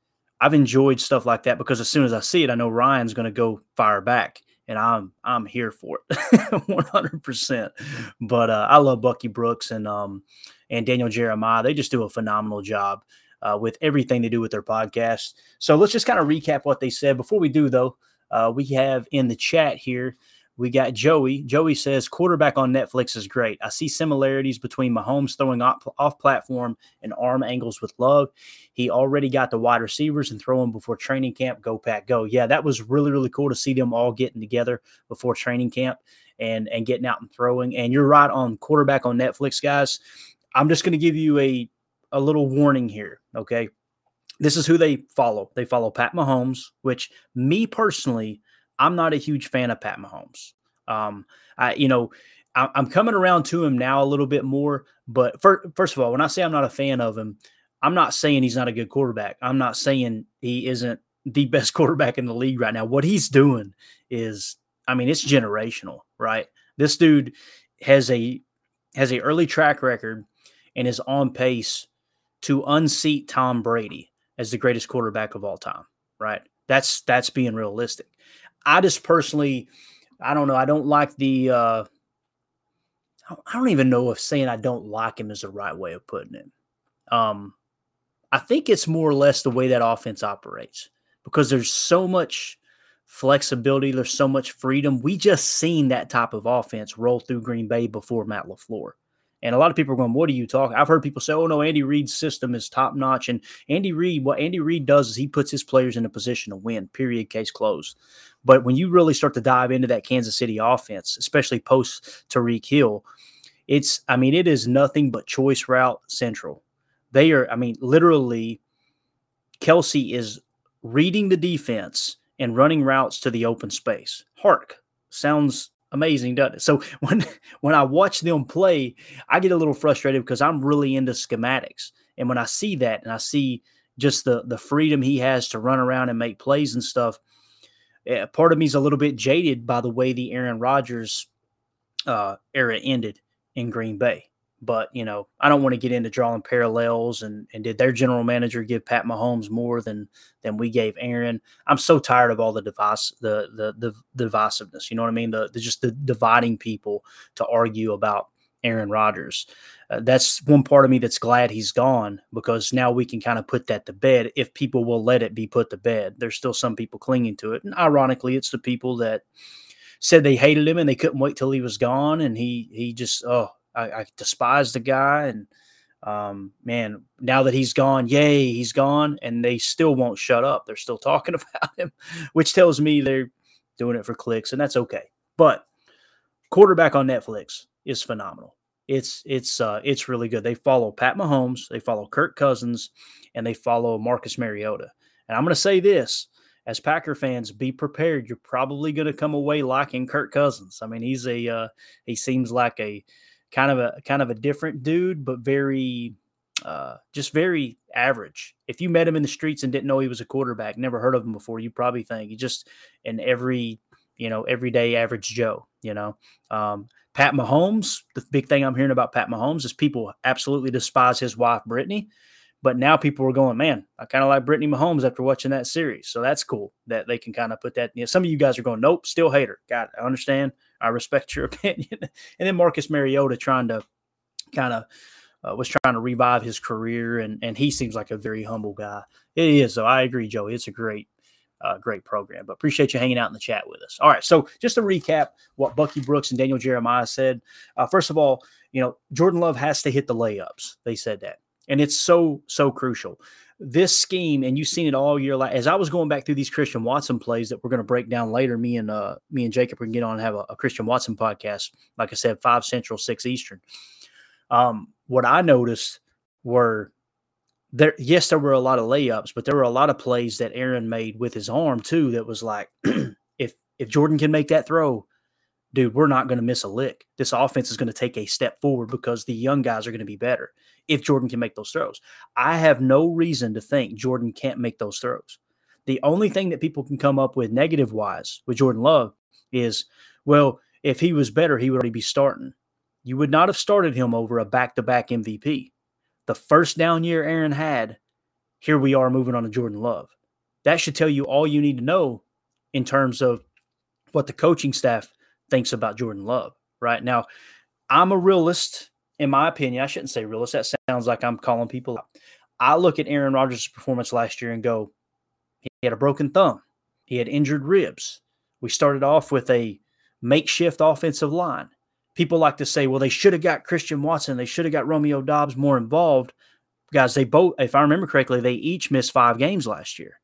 S4: I've enjoyed stuff like that because as soon as I see it, I know Ryan's going to go fire back and I'm I'm here for it 100%. But uh, I love Bucky Brooks and um and Daniel Jeremiah. They just do a phenomenal job uh, with everything they do with their podcast. So let's just kind of recap what they said. Before we do, though, uh, we have in the chat here, we got Joey. Joey says quarterback on Netflix is great. I see similarities between Mahomes throwing off, off platform and arm angles with Love. He already got the wide receivers and throwing before training camp. Go Pack, go! Yeah, that was really really cool to see them all getting together before training camp and and getting out and throwing. And you're right on quarterback on Netflix, guys. I'm just going to give you a a little warning here, okay? This is who they follow. They follow Pat Mahomes, which me personally, I'm not a huge fan of Pat Mahomes. Um, I, you know, I, am coming around to him now a little bit more. But for, first of all, when I say I'm not a fan of him, I'm not saying he's not a good quarterback. I'm not saying he isn't the best quarterback in the league right now. What he's doing is, I mean, it's generational, right? This dude has a has a early track record and is on pace to unseat Tom Brady as the greatest quarterback of all time. Right? That's that's being realistic. I just personally, I don't know. I don't like the. Uh, I don't even know if saying I don't like him is the right way of putting it. Um, I think it's more or less the way that offense operates because there's so much flexibility, there's so much freedom. We just seen that type of offense roll through Green Bay before Matt LaFleur. And a lot of people are going, What are you talking? I've heard people say, Oh no, Andy Reid's system is top notch. And Andy Reid, what Andy Reid does is he puts his players in a position to win, period, case closed. But when you really start to dive into that Kansas City offense, especially post Tyreek Hill, it's, I mean, it is nothing but choice route central. They are, I mean, literally, Kelce is reading the defense and running routes to the open space. Hark, sounds amazing, doesn't it? So when when I watch them play, I get a little frustrated because I'm really into schematics. And when I see that and I see just the the freedom he has to run around and make plays and stuff, uh, part of me is a little bit jaded by the way the Aaron Rodgers uh, era ended in Green Bay. But you know, I don't want to get into drawing parallels and and did their general manager give Pat Mahomes more than than we gave Aaron? I'm so tired of all the device the the the divisiveness. You know what I mean? The, the just the dividing people to argue about Aaron Rodgers. Uh, that's one part of me that's glad he's gone because now we can kind of put that to bed if people will let it be put to bed. There's still some people clinging to it. And ironically, it's the people that said they hated him and they couldn't wait till he was gone and he he just oh I, I despise the guy, and um, man, now that he's gone, yay, he's gone, and they still won't shut up. They're still talking about him, which tells me they're doing it for clicks, and that's okay. But quarterback on Netflix is phenomenal. It's it's uh, it's really good. They follow Pat Mahomes, they follow Kirk Cousins, and they follow Marcus Mariota. And I'm going to say this: as Packer fans, be prepared. You're probably going to come away liking Kirk Cousins. I mean, he's a uh, he seems like a kind of a kind of a different dude, but very uh, just very average. If you met him in the streets and didn't know he was a quarterback, never heard of him before, you probably think he's just an every you know everyday average Joe. You know, um, Pat Mahomes. The big thing I'm hearing about Pat Mahomes is people absolutely despise his wife Brittany. But now people are going, man, I kind of like Brittany Mahomes after watching that series. So that's cool that they can kind of put that. You know, some of you guys are going, nope, still hate her. Got it. I understand. I respect your opinion. and then Marcus Mariota trying to kind of uh, was trying to revive his career, and and he seems like a very humble guy. It is, so I agree, Joey. It's a great. Uh, great program, but appreciate you hanging out in the chat with us. All right, so just to recap what Bucky Brooks and Daniel Jeremiah said. Uh, first of all, you know Jordan Love has to hit the layups. They said that, and it's so so crucial this scheme, and you've seen it all year. Like as I was going back through these Christian Watson plays that we're going to break down later, me and uh, me and Jacob are going to get on and have a, a, Christian Watson podcast. Like I said, five Central, six Eastern. Um, what I noticed were there. Yes, there were a lot of layups, but there were a lot of plays that Aaron made with his arm too. That was like, if if Jordan can make that throw, dude, we're not going to miss a lick. This offense is going to take a step forward because the young guys are going to be better if Jordan can make those throws. I have no reason to think Jordan can't make those throws. The only thing that people can come up with negative wise with Jordan Love is, well, if he was better, he would already be starting. You would not have started him over a back to back MVP. The first down year Aaron had, here we are moving on to Jordan Love. That should tell you all you need to know in terms of what the coaching staff thinks about Jordan Love. Right now, I'm a realist in my opinion, I shouldn't say realist. That sounds like I'm calling people out. I look at Aaron Rodgers' performance last year and go, he had a broken thumb. He had injured ribs. We started off with a makeshift offensive line. People like to say, well, they should have got Christian Watson. They should have got Romeo Doubs more involved. Guys, they both, if I remember correctly, they each missed five games last year.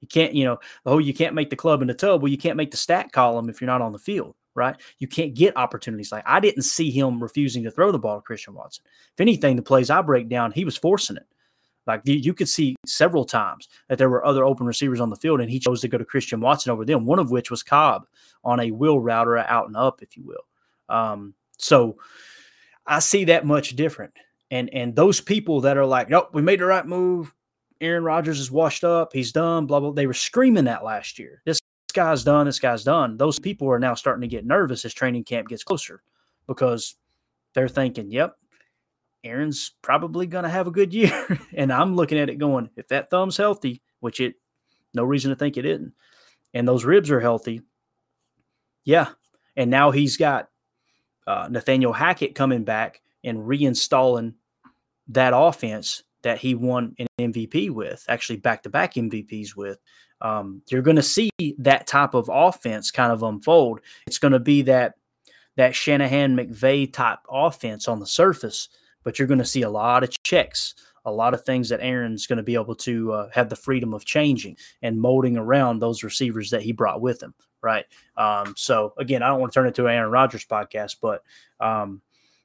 S4: You can't, you know, oh, you can't make the club in the tub. Well, you can't make the stat column if you're not on the field right? You can't get opportunities like I didn't see him refusing to throw the ball to Christian Watson. If anything, the plays I break down, he was forcing it. Like you, could see several times that there were other open receivers on the field, and he chose to go to Christian Watson over them. One of which was Cobb on a wheel router out and up, if you will. Um, so I see that much different. And and those people that are like, nope, we made the right move. Aaron Rodgers is washed up. He's done. Blah blah. They were screaming that last year. This guy's done, this guy's done. Those people are now starting to get nervous as training camp gets closer because they're thinking, yep, Aaron's probably going to have a good year. and I'm looking at it going, if that thumb's healthy, which it, no reason to think it isn't, and those ribs are healthy, yeah. And now he's got uh, Nathaniel Hackett coming back and reinstalling that offense that he won an MVP with, actually back to back MVPs with. Um, you're going to see that type of offense kind of unfold. It's going to be that that Shanahan McVay type offense on the surface, but you're going to see a lot of checks, a lot of things that Aaron's going to be able to uh, have the freedom of changing and molding around those receivers that he brought with him. Right. Um, so again, I don't want to turn it to an Aaron Rodgers podcast, but um,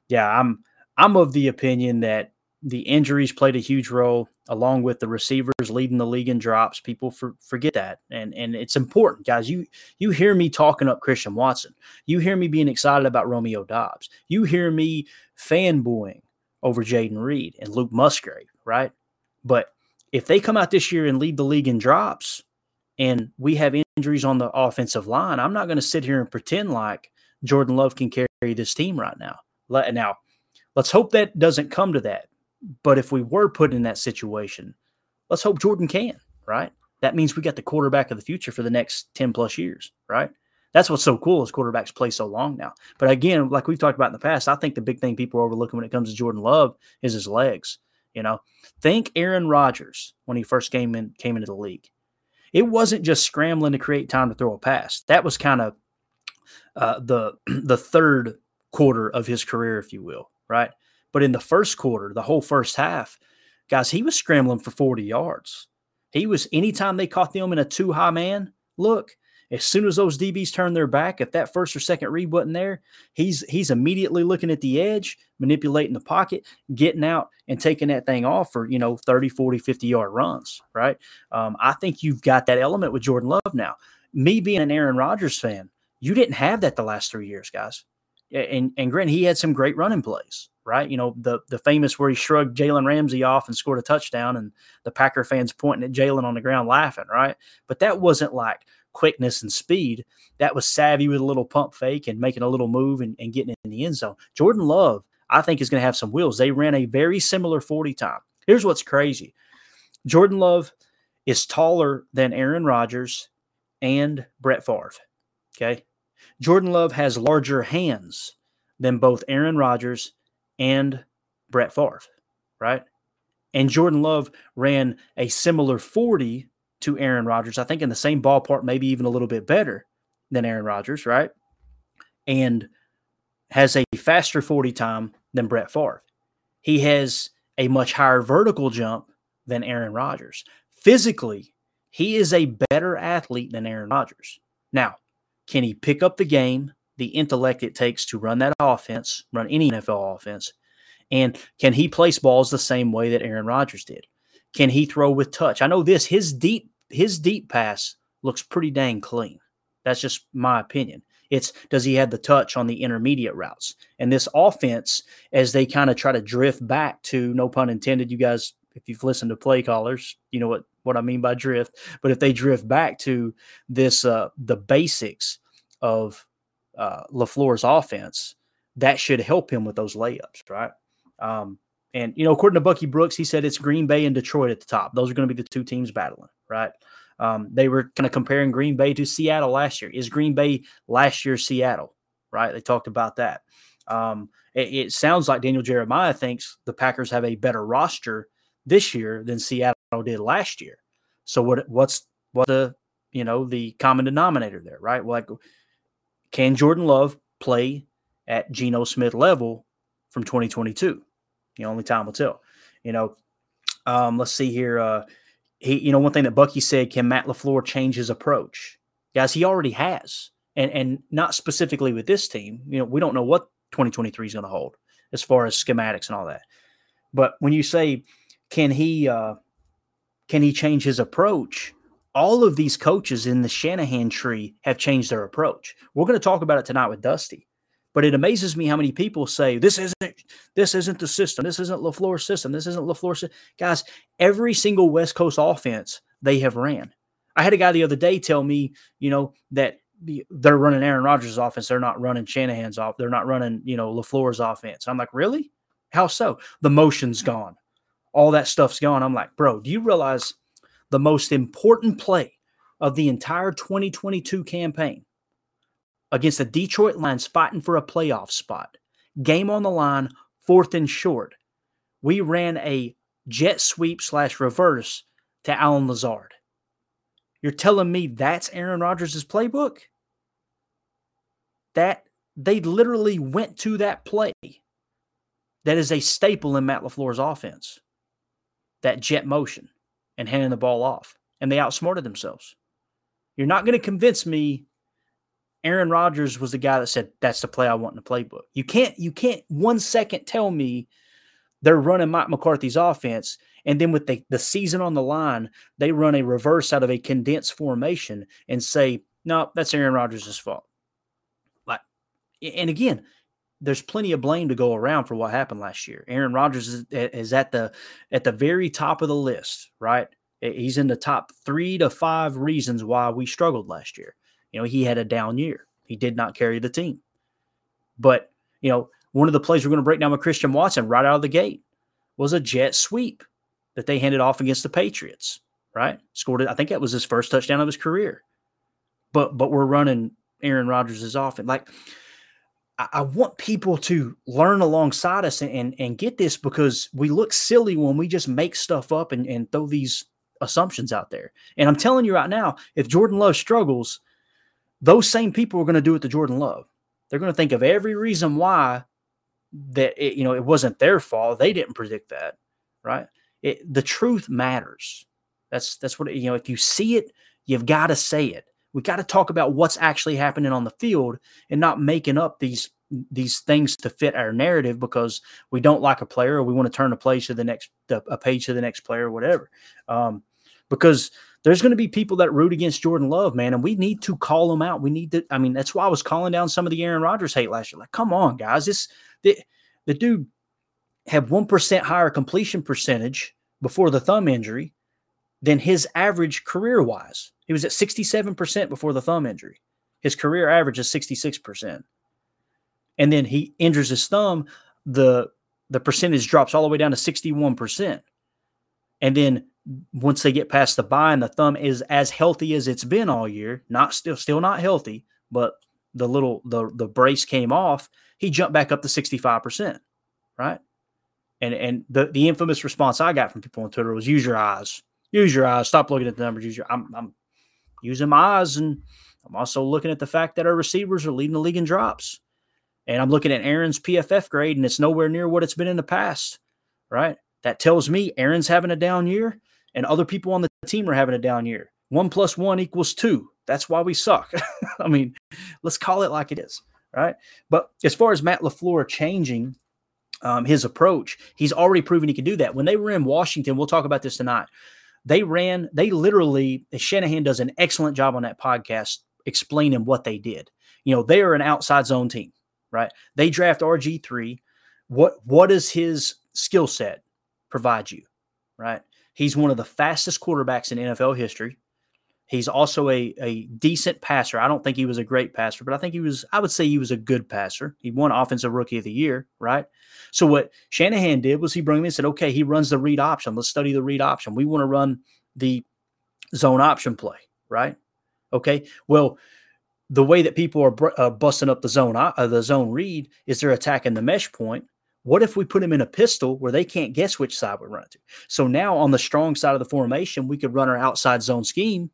S4: yeah, I'm I'm of the opinion that the injuries played a huge role along with the receivers leading the league in drops. People for, forget that, and and it's important, guys. You you hear me talking up Christian Watson. You hear me being excited about Romeo Doubs. You hear me fanboying over Jayden Reed and Luke Musgrave, right? But if they come out this year and lead the league in drops, and we have injuries on the offensive line, I'm not going to sit here and pretend like Jordan Love can carry this team right now. Now, let's hope that doesn't come to that but if we were put in that situation, let's hope Jordan can, right? That means we got the quarterback of the future for the next 10 plus years, right? That's what's so cool is quarterbacks play so long now. But again, like we've talked about in the past, I think the big thing people are overlooking when it comes to Jordan Love is his legs. You know, think Aaron Rodgers when he first came in came into the league. It wasn't just scrambling to create time to throw a pass. That was kind of uh, the the third quarter of his career, if you will, right? But in the first quarter, the whole first half, guys, he was scrambling for 40 yards. He was anytime they caught them in a two high man, look, as soon as those DBs turn their back, if that first or second read button there, he's he's immediately looking at the edge, manipulating the pocket, getting out and taking that thing off for, you know, 30, 40, 50 yard runs, right? Um, I think you've got that element with Jordan Love now. Me being an Aaron Rodgers fan, you didn't have that the last three years, guys. And and Grant, he had some great running plays right? You know, the the famous where he shrugged Jalen Ramsey off and scored a touchdown, and the Packer fans pointing at Jalen on the ground laughing, right? But that wasn't like quickness and speed. That was savvy with a little pump fake and making a little move and, and getting in the end zone. Jordan Love, I think, is going to have some wheels. They ran a very similar 40 time. Here's what's crazy Jordan Love is taller than Aaron Rodgers and Brett Favre. Okay. Jordan Love has larger hands than both Aaron Rodgers and Brett Favre, right? And Jordan Love ran a similar 40 to Aaron Rodgers, I think in the same ballpark, maybe even a little bit better than Aaron Rodgers, right? And has a faster 40 time than Brett Favre. He has a much higher vertical jump than Aaron Rodgers. Physically, he is a better athlete than Aaron Rodgers. Now, can he pick up the game the intellect it takes to run that offense, run any NFL offense? And can he place balls the same way that Aaron Rodgers did? Can he throw with touch? I know this his deep his deep pass looks pretty dang clean. That's just my opinion. It's does he have the touch on the intermediate routes? And this offense, as they kind of try to drift back to no pun intended, you guys, if you've listened to play callers, you know what what I mean by drift. But if they drift back to this uh the basics of uh, LaFleur's offense, that should help him with those layups, right? Um, and you know, according to Bucky Brooks, he said it's Green Bay and Detroit at the top. Those are going to be the two teams battling, right? Um, they were kind of comparing Green Bay to Seattle last year. Is Green Bay last year Seattle? Right? They talked about that. Um, it, it, sounds like Daniel Jeremiah thinks the Packers have a better roster this year than Seattle did last year. So what? What's what the you know the common denominator there, right? Like can Jordan Love play at Geno Smith level from 2022? The only time will tell. You know, um, let's see here. Uh, he, you know, one thing that Bucky said: Can Matt LaFleur change his approach? Guys, he already has, and and not specifically with this team. You know, we don't know what 2023 is going to hold as far as schematics and all that. But when you say, can he uh, can he change his approach? all of these coaches in the Shanahan tree have changed their approach. We're going to talk about it tonight with Dusty. But it amazes me how many people say this isn't this isn't the system. This isn't LaFleur's system. This isn't LaFleur's guys. Every single West Coast offense they have ran. I had a guy the other day tell me, you know, that they're running Aaron Rodgers' offense. They're not running Shanahan's off. They're not running, you know, LaFleur's offense. I'm like, really? How so? The motion's gone. All that stuff's gone. I'm like, bro, do you realize the most important play of the entire 2022 campaign against the Detroit Lions fighting for a playoff spot? Game on the line, fourth and short. We ran a jet sweep slash reverse to Allen Lazard. You're telling me that's Aaron Rodgers' playbook? That they literally went to that play. That is a staple in Matt LaFleur's offense. That jet motion and handing the ball off. And they outsmarted themselves. You're not going to convince me Aaron Rodgers was the guy that said that's the play I want in the playbook. You can't you can't one second tell me they're running Mike McCarthy's offense and then with the, the season on the line, they run a reverse out of a condensed formation and say, no, that's Aaron Rodgers' fault. Like, and again, there's plenty of blame to go around for what happened last year. Aaron Rodgers is, is at the at the very top of the list, right? He's in the top three to five reasons why we struggled last year. You know, he had a down year. He did not carry the team. But, you know, one of the plays we're going to break down with Christian Watson right out of the gate was a jet sweep that they handed off against the Patriots, right? Scored it. I think that was his first touchdown of his career. But but we're running Aaron Rodgers' offense. Like I, want people to learn alongside us and, and, and get this because we look silly when we just make stuff up and, and throw these assumptions out there. And I'm telling you right now, if Jordan Love struggles, those same people are going to do it to Jordan Love. They're going to think of every reason why that it, you know it wasn't their fault. They didn't predict that, right? It, the truth matters. That's that's what you know. If you see it, you've got to say it. We got to talk about what's actually happening on the field and not making up these these things to fit our narrative because we don't like a player or we want to turn a page to the next a page to the next player or whatever. Um, because there's going to be people that root against Jordan Love, man, and we need to call them out. We need to. I mean, that's why I was calling down some of the Aaron Rodgers hate last year. Like, come on, guys, this the the dude have 1% higher completion percentage before the thumb injury than his average career wise. He was at 67% before the thumb injury. His career average is 66%. And then he injures his thumb, the the percentage drops all the way down to 61%. And then once they get past the bye and the thumb is as healthy as it's been all year, not still still not healthy, but the little the the brace came off, he jumped back up to 65%, right? And and the, the infamous response I got from people on Twitter was use your eyes. Use your eyes. Stop looking at the numbers. Use your I'm I'm using my eyes and I'm also looking at the fact that our receivers are leading the league in drops. And I'm looking at Aaron's PFF grade and it's nowhere near what it's been in the past. Right? That tells me Aaron's having a down year and other people on the team are having a down year. One plus one equals two. That's why we suck. I mean, let's call it like it is. Right. But as far as Matt LaFleur changing um, his approach, he's already proven he can do that. When they were in Washington, we'll talk about this tonight. They ran, they literally, Shanahan does an excellent job on that podcast explaining what they did. You know, they are an outside zone team, right? They draft RG3. What what does his skill set provide you? Right. He's one of the fastest quarterbacks in NFL history. He's also a, a decent passer. I don't think he was a great passer, but I think he was, I would say he was a good passer. He won Offensive Rookie of the Year, right? So what Shanahan did was he brought him in and said, okay, he runs the read option. Let's study the read option. We want to run the zone option play, right? Okay. Well, the way that people are uh, busting up the zone, uh, the zone read is they're attacking the mesh point. What if we put them in a pistol where they can't guess which side we're running to? So now on the strong side of the formation, we could run our outside zone scheme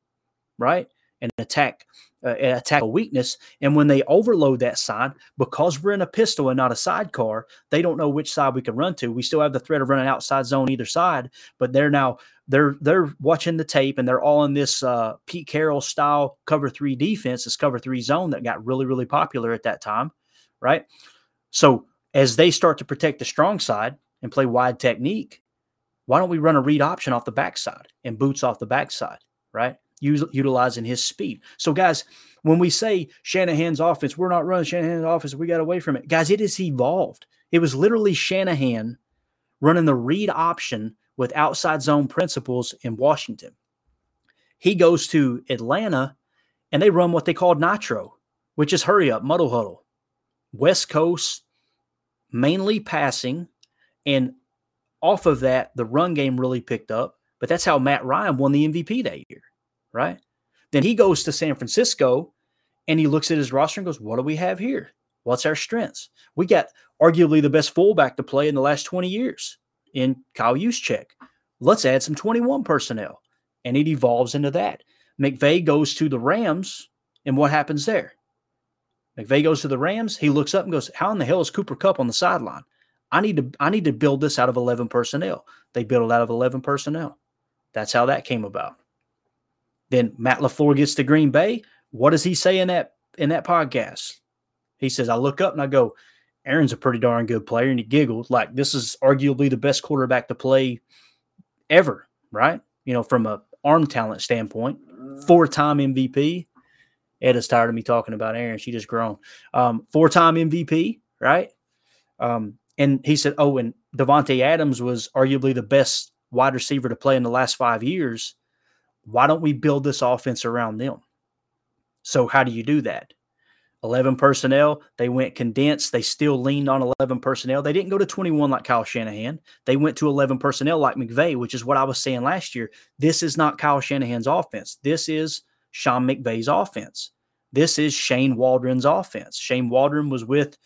S4: right? And attack uh, attack a weakness. And when they overload that side, because we're in a pistol and not a sidecar, they don't know which side we can run to. We still have the threat of running outside zone either side, but they're now they're they're watching the tape and they're all in this uh, Pete Carroll style cover three defense, this cover three zone that got really really popular at that time, right? So as they start to protect the strong side and play wide technique, why don't we run a read option off the backside and boots off the backside, right? Utilizing his speed. So, guys, when we say Shanahan's offense, we're not running Shanahan's offense. We got away from it. Guys, it has evolved. It was literally Shanahan running the read option with outside zone principles in Washington. He goes to Atlanta and they run what they called nitro, which is hurry up, muddle huddle. West Coast, mainly passing. And off of that, the run game really picked up. But that's how Matt Ryan won the MVP that year, right? Then he goes to San Francisco and he looks at his roster and goes, What do we have here? What's our strengths? We got arguably the best fullback to play in the last 20 years in Kyle Juszczyk. Let's add some 21 personnel. And it evolves into that. McVay goes to the Rams, and what happens there? McVay goes to the Rams. He looks up and goes, "How in the hell is Cooper Kupp on the sideline? I need to I need to build this out of 11 personnel." They build it out of 11 personnel. That's how that came about. Then Matt LaFleur gets to Green Bay. What does he say in that in that podcast? He says, "I look up and I go, Aaron's a pretty darn good player," and he giggled like this is arguably the best quarterback to play ever, right? You know, from a arm talent standpoint, four time MVP. Ed tired of me talking about Aaron. She just grown. Um, Four time MVP, right? Um, and he said, oh, and Davante Adams was arguably the best wide receiver to play in the last five years. Why don't we build this offense around them? So, how do you do that? 11 personnel. They went condensed. They still leaned on 11 personnel. They didn't go to 21 like Kyle Shanahan. They went to 11 personnel like McVay, which is what I was saying last year. This is not Kyle Shanahan's offense. This is Sean McVay's offense. This is Shane Waldron's offense. Shane Waldron was with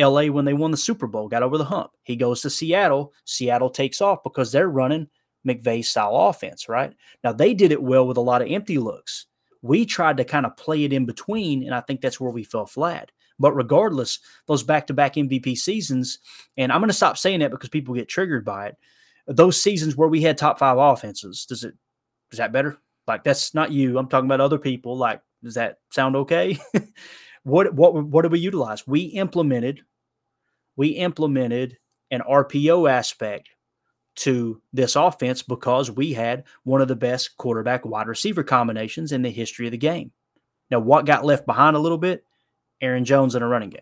S4: LA when they won the Super Bowl, got over the hump. He goes to Seattle. Seattle takes off because they're running McVay style offense, right? Now, they did it well with a lot of empty looks. We tried to kind of play it in between, and I think that's where we fell flat. But regardless, those back to back MVP seasons, and I'm going to stop saying that because people get triggered by it. Those seasons where we had top five offenses, does it, is that better? Like that's not you. I'm talking about other people. Like, does that sound okay? what what what did we utilize? We implemented we implemented an RPO aspect to this offense because we had one of the best quarterback wide receiver combinations in the history of the game. Now, what got left behind a little bit? Aaron Jones in a running game.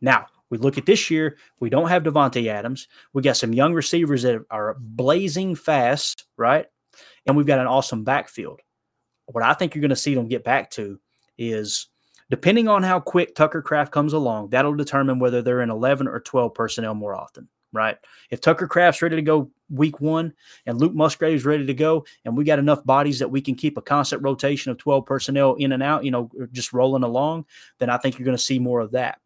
S4: Now, we look at this year, we don't have Davante Adams. We got some young receivers that are blazing fast, right? and we've got an awesome backfield. What I think you're going to see them get back to is depending on how quick Tucker Kraft comes along, that'll determine whether they're in 11 or 12 personnel more often, right? If Tucker Kraft's ready to go week one and Luke Musgrave's ready to go, and we got enough bodies that we can keep a constant rotation of 12 personnel in and out, you know, just rolling along, then I think you're going to see more of that.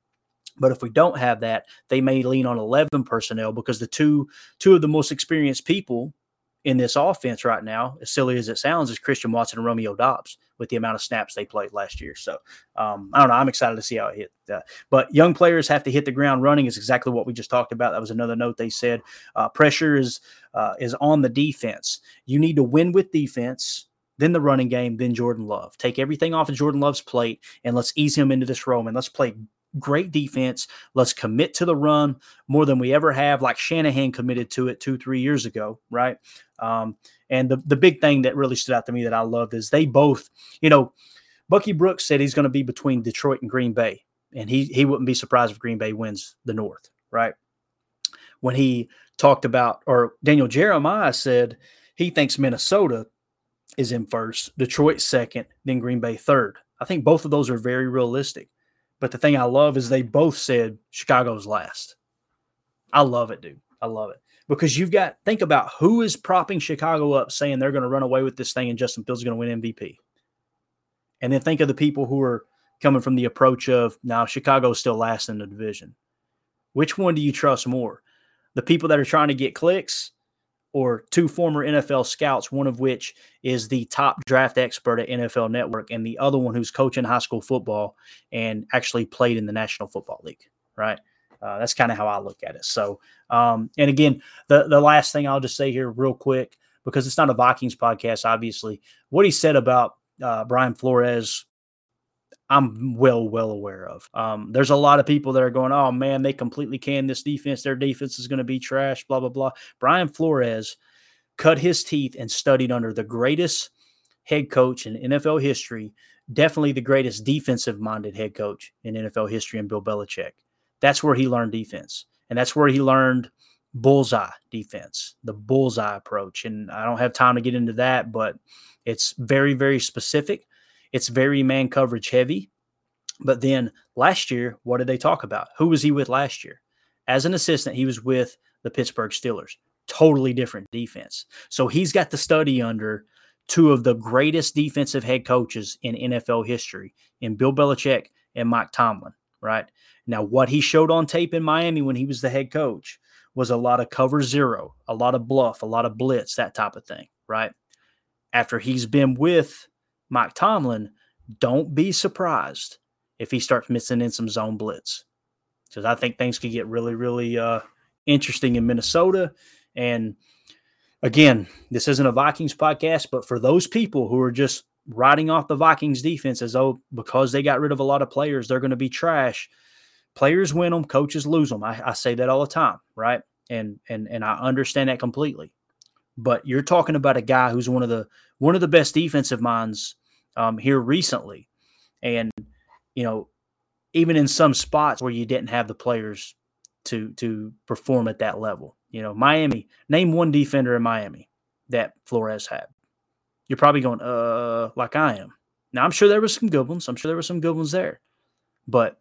S4: But if we don't have that, they may lean on 11 personnel because the two two of the most experienced people in this offense right now, as silly as it sounds, is Christian Watson and Romeo Doubs with the amount of snaps they played last year. So um, I don't know. I'm excited to see how it hit. Uh, but young players have to hit the ground running. Is exactly what we just talked about. That was another note they said. Uh, pressure is uh, is on the defense. You need to win with defense. Then the running game, then Jordan Love. Take everything off of Jordan Love's plate and let's ease him into this role and let's play great defense. Let's commit to the run more than we ever have, like Shanahan committed to it two, three years ago, right? Um, and the, the big thing that really stood out to me that I loved is they both, you know, Bucky Brooks said he's going to be between Detroit and Green Bay, and he he wouldn't be surprised if Green Bay wins the North, right? When he talked about, or Daniel Jeremiah said he thinks Minnesota is in first, Detroit second, then Green Bay third. I think both of those are very realistic. But the thing I love is they both said Chicago's last. I love it, dude. I love it because you've got think about who is propping Chicago up, saying they're going to run away with this thing and Justin Fields is going to win MVP. And then think of the people who are coming from the approach of now Chicago's still last in the division. Which one do you trust more? The people that are trying to get clicks or two former NFL scouts, one of which is the top draft expert at NFL Network, and the other one who's coaching high school football and actually played in the National Football League, right? Uh, that's kind of how I look at it. So, um, and again, the the last thing I'll just say here, real quick, because it's not a Vikings podcast, obviously, what he said about uh, Brian Flores I'm well, well aware of. Um, there's a lot of people that are going, oh man, they completely can this defense. Their defense is going to be trash, blah, blah, blah. Brian Flores cut his teeth and studied under the greatest head coach in NFL history, definitely the greatest defensive minded head coach in NFL history, and Bill Belichick. That's where he learned defense. And that's where he learned bullseye defense, the bullseye approach. And I don't have time to get into that, but it's very, very specific it's very man coverage heavy. But then last year, what did they talk about? Who was he with last year? As an assistant, he was with the Pittsburgh Steelers. Totally different defense. So he's got to study under two of the greatest defensive head coaches in NFL history in Bill Belichick and Mike Tomlin, right? Now, what he showed on tape in Miami when he was the head coach was a lot of cover zero, a lot of bluff, a lot of blitz, that type of thing, right? After he's been with Mike Tomlin, don't be surprised if he starts missing in some zone blitz. Because I think things could get really, really uh, interesting in Minnesota. And again, this isn't a Vikings podcast, but for those people who are just riding off the Vikings defense as though because they got rid of a lot of players, they're going to be trash. Players win them, coaches lose them. I, I say that all the time, right? And and and I understand that completely. But you're talking about a guy who's one of the one of the best defensive minds um, here recently, and you know, even in some spots where you didn't have the players to to perform at that level. You know, Miami, name one defender in Miami that Flores had. You're probably going, uh, like I am. Now I'm sure there were some good ones. I'm sure there were some good ones there. But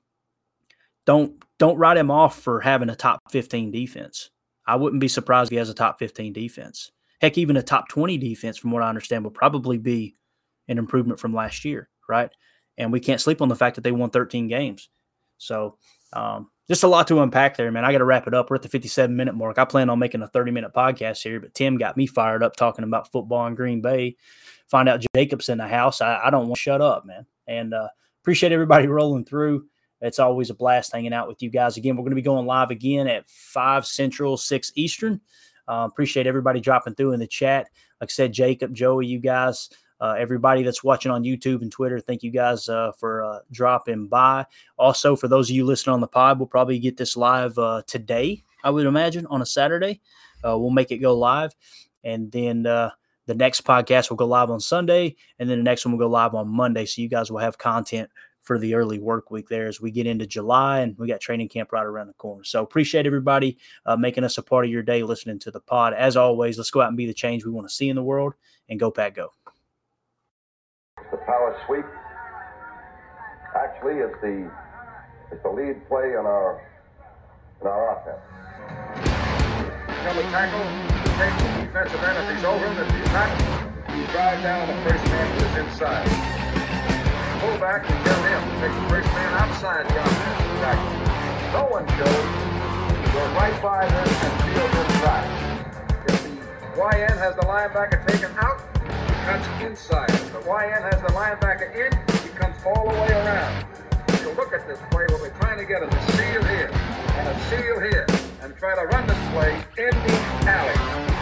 S4: don't don't write him off for having a top 15 defense. I wouldn't be surprised if he has a top 15 defense. Heck, even a top 20 defense, from what I understand, will probably be an improvement from last year, right? And we can't sleep on the fact that they won 13 games. So um, just a lot to unpack there, man. I got to wrap it up. We're at the 57 minute mark. I plan on making a 30 minute podcast here, but Tim got me fired up talking about football in Green Bay. Find out Jacob's in the house. I, I don't want to shut up, man. And uh, appreciate everybody rolling through. It's always a blast hanging out with you guys. Again, we're going to be going live again at 5 Central, 6 Eastern. Uh, appreciate everybody dropping through in the chat. Like I said, Jacob, Joey, you guys uh, everybody that's watching on YouTube and Twitter, thank you guys uh, for uh, dropping by. Also, for those of you listening on the pod, we'll probably get this live uh, today, I would imagine, on a Saturday. Uh, we'll make it go live. And then uh, the next podcast will go live on Sunday. And then the next one will go live on Monday. So you guys will have content for the early work week there as we get into July and we got training camp right around the corner. So appreciate everybody uh, making us a part of your day listening to the pod. As always, let's go out and be the change we want to see in the world and go, Pack, go.
S2: The power sweep actually is the is the lead play in our in our offense.
S3: Come and tackle, take the defensive end if he's over him. If he's not, you drive down the first man who is inside. Pull back and get him. Take the first man outside the offensive tackle. No one shows. Go right by them and field inside. If the Y end has the linebacker taken out, he cuts inside. The Y end has the linebacker in, he comes all the way around. If you look at this play, what we're trying to get is a seal here and a seal here and try to run this play in the alley.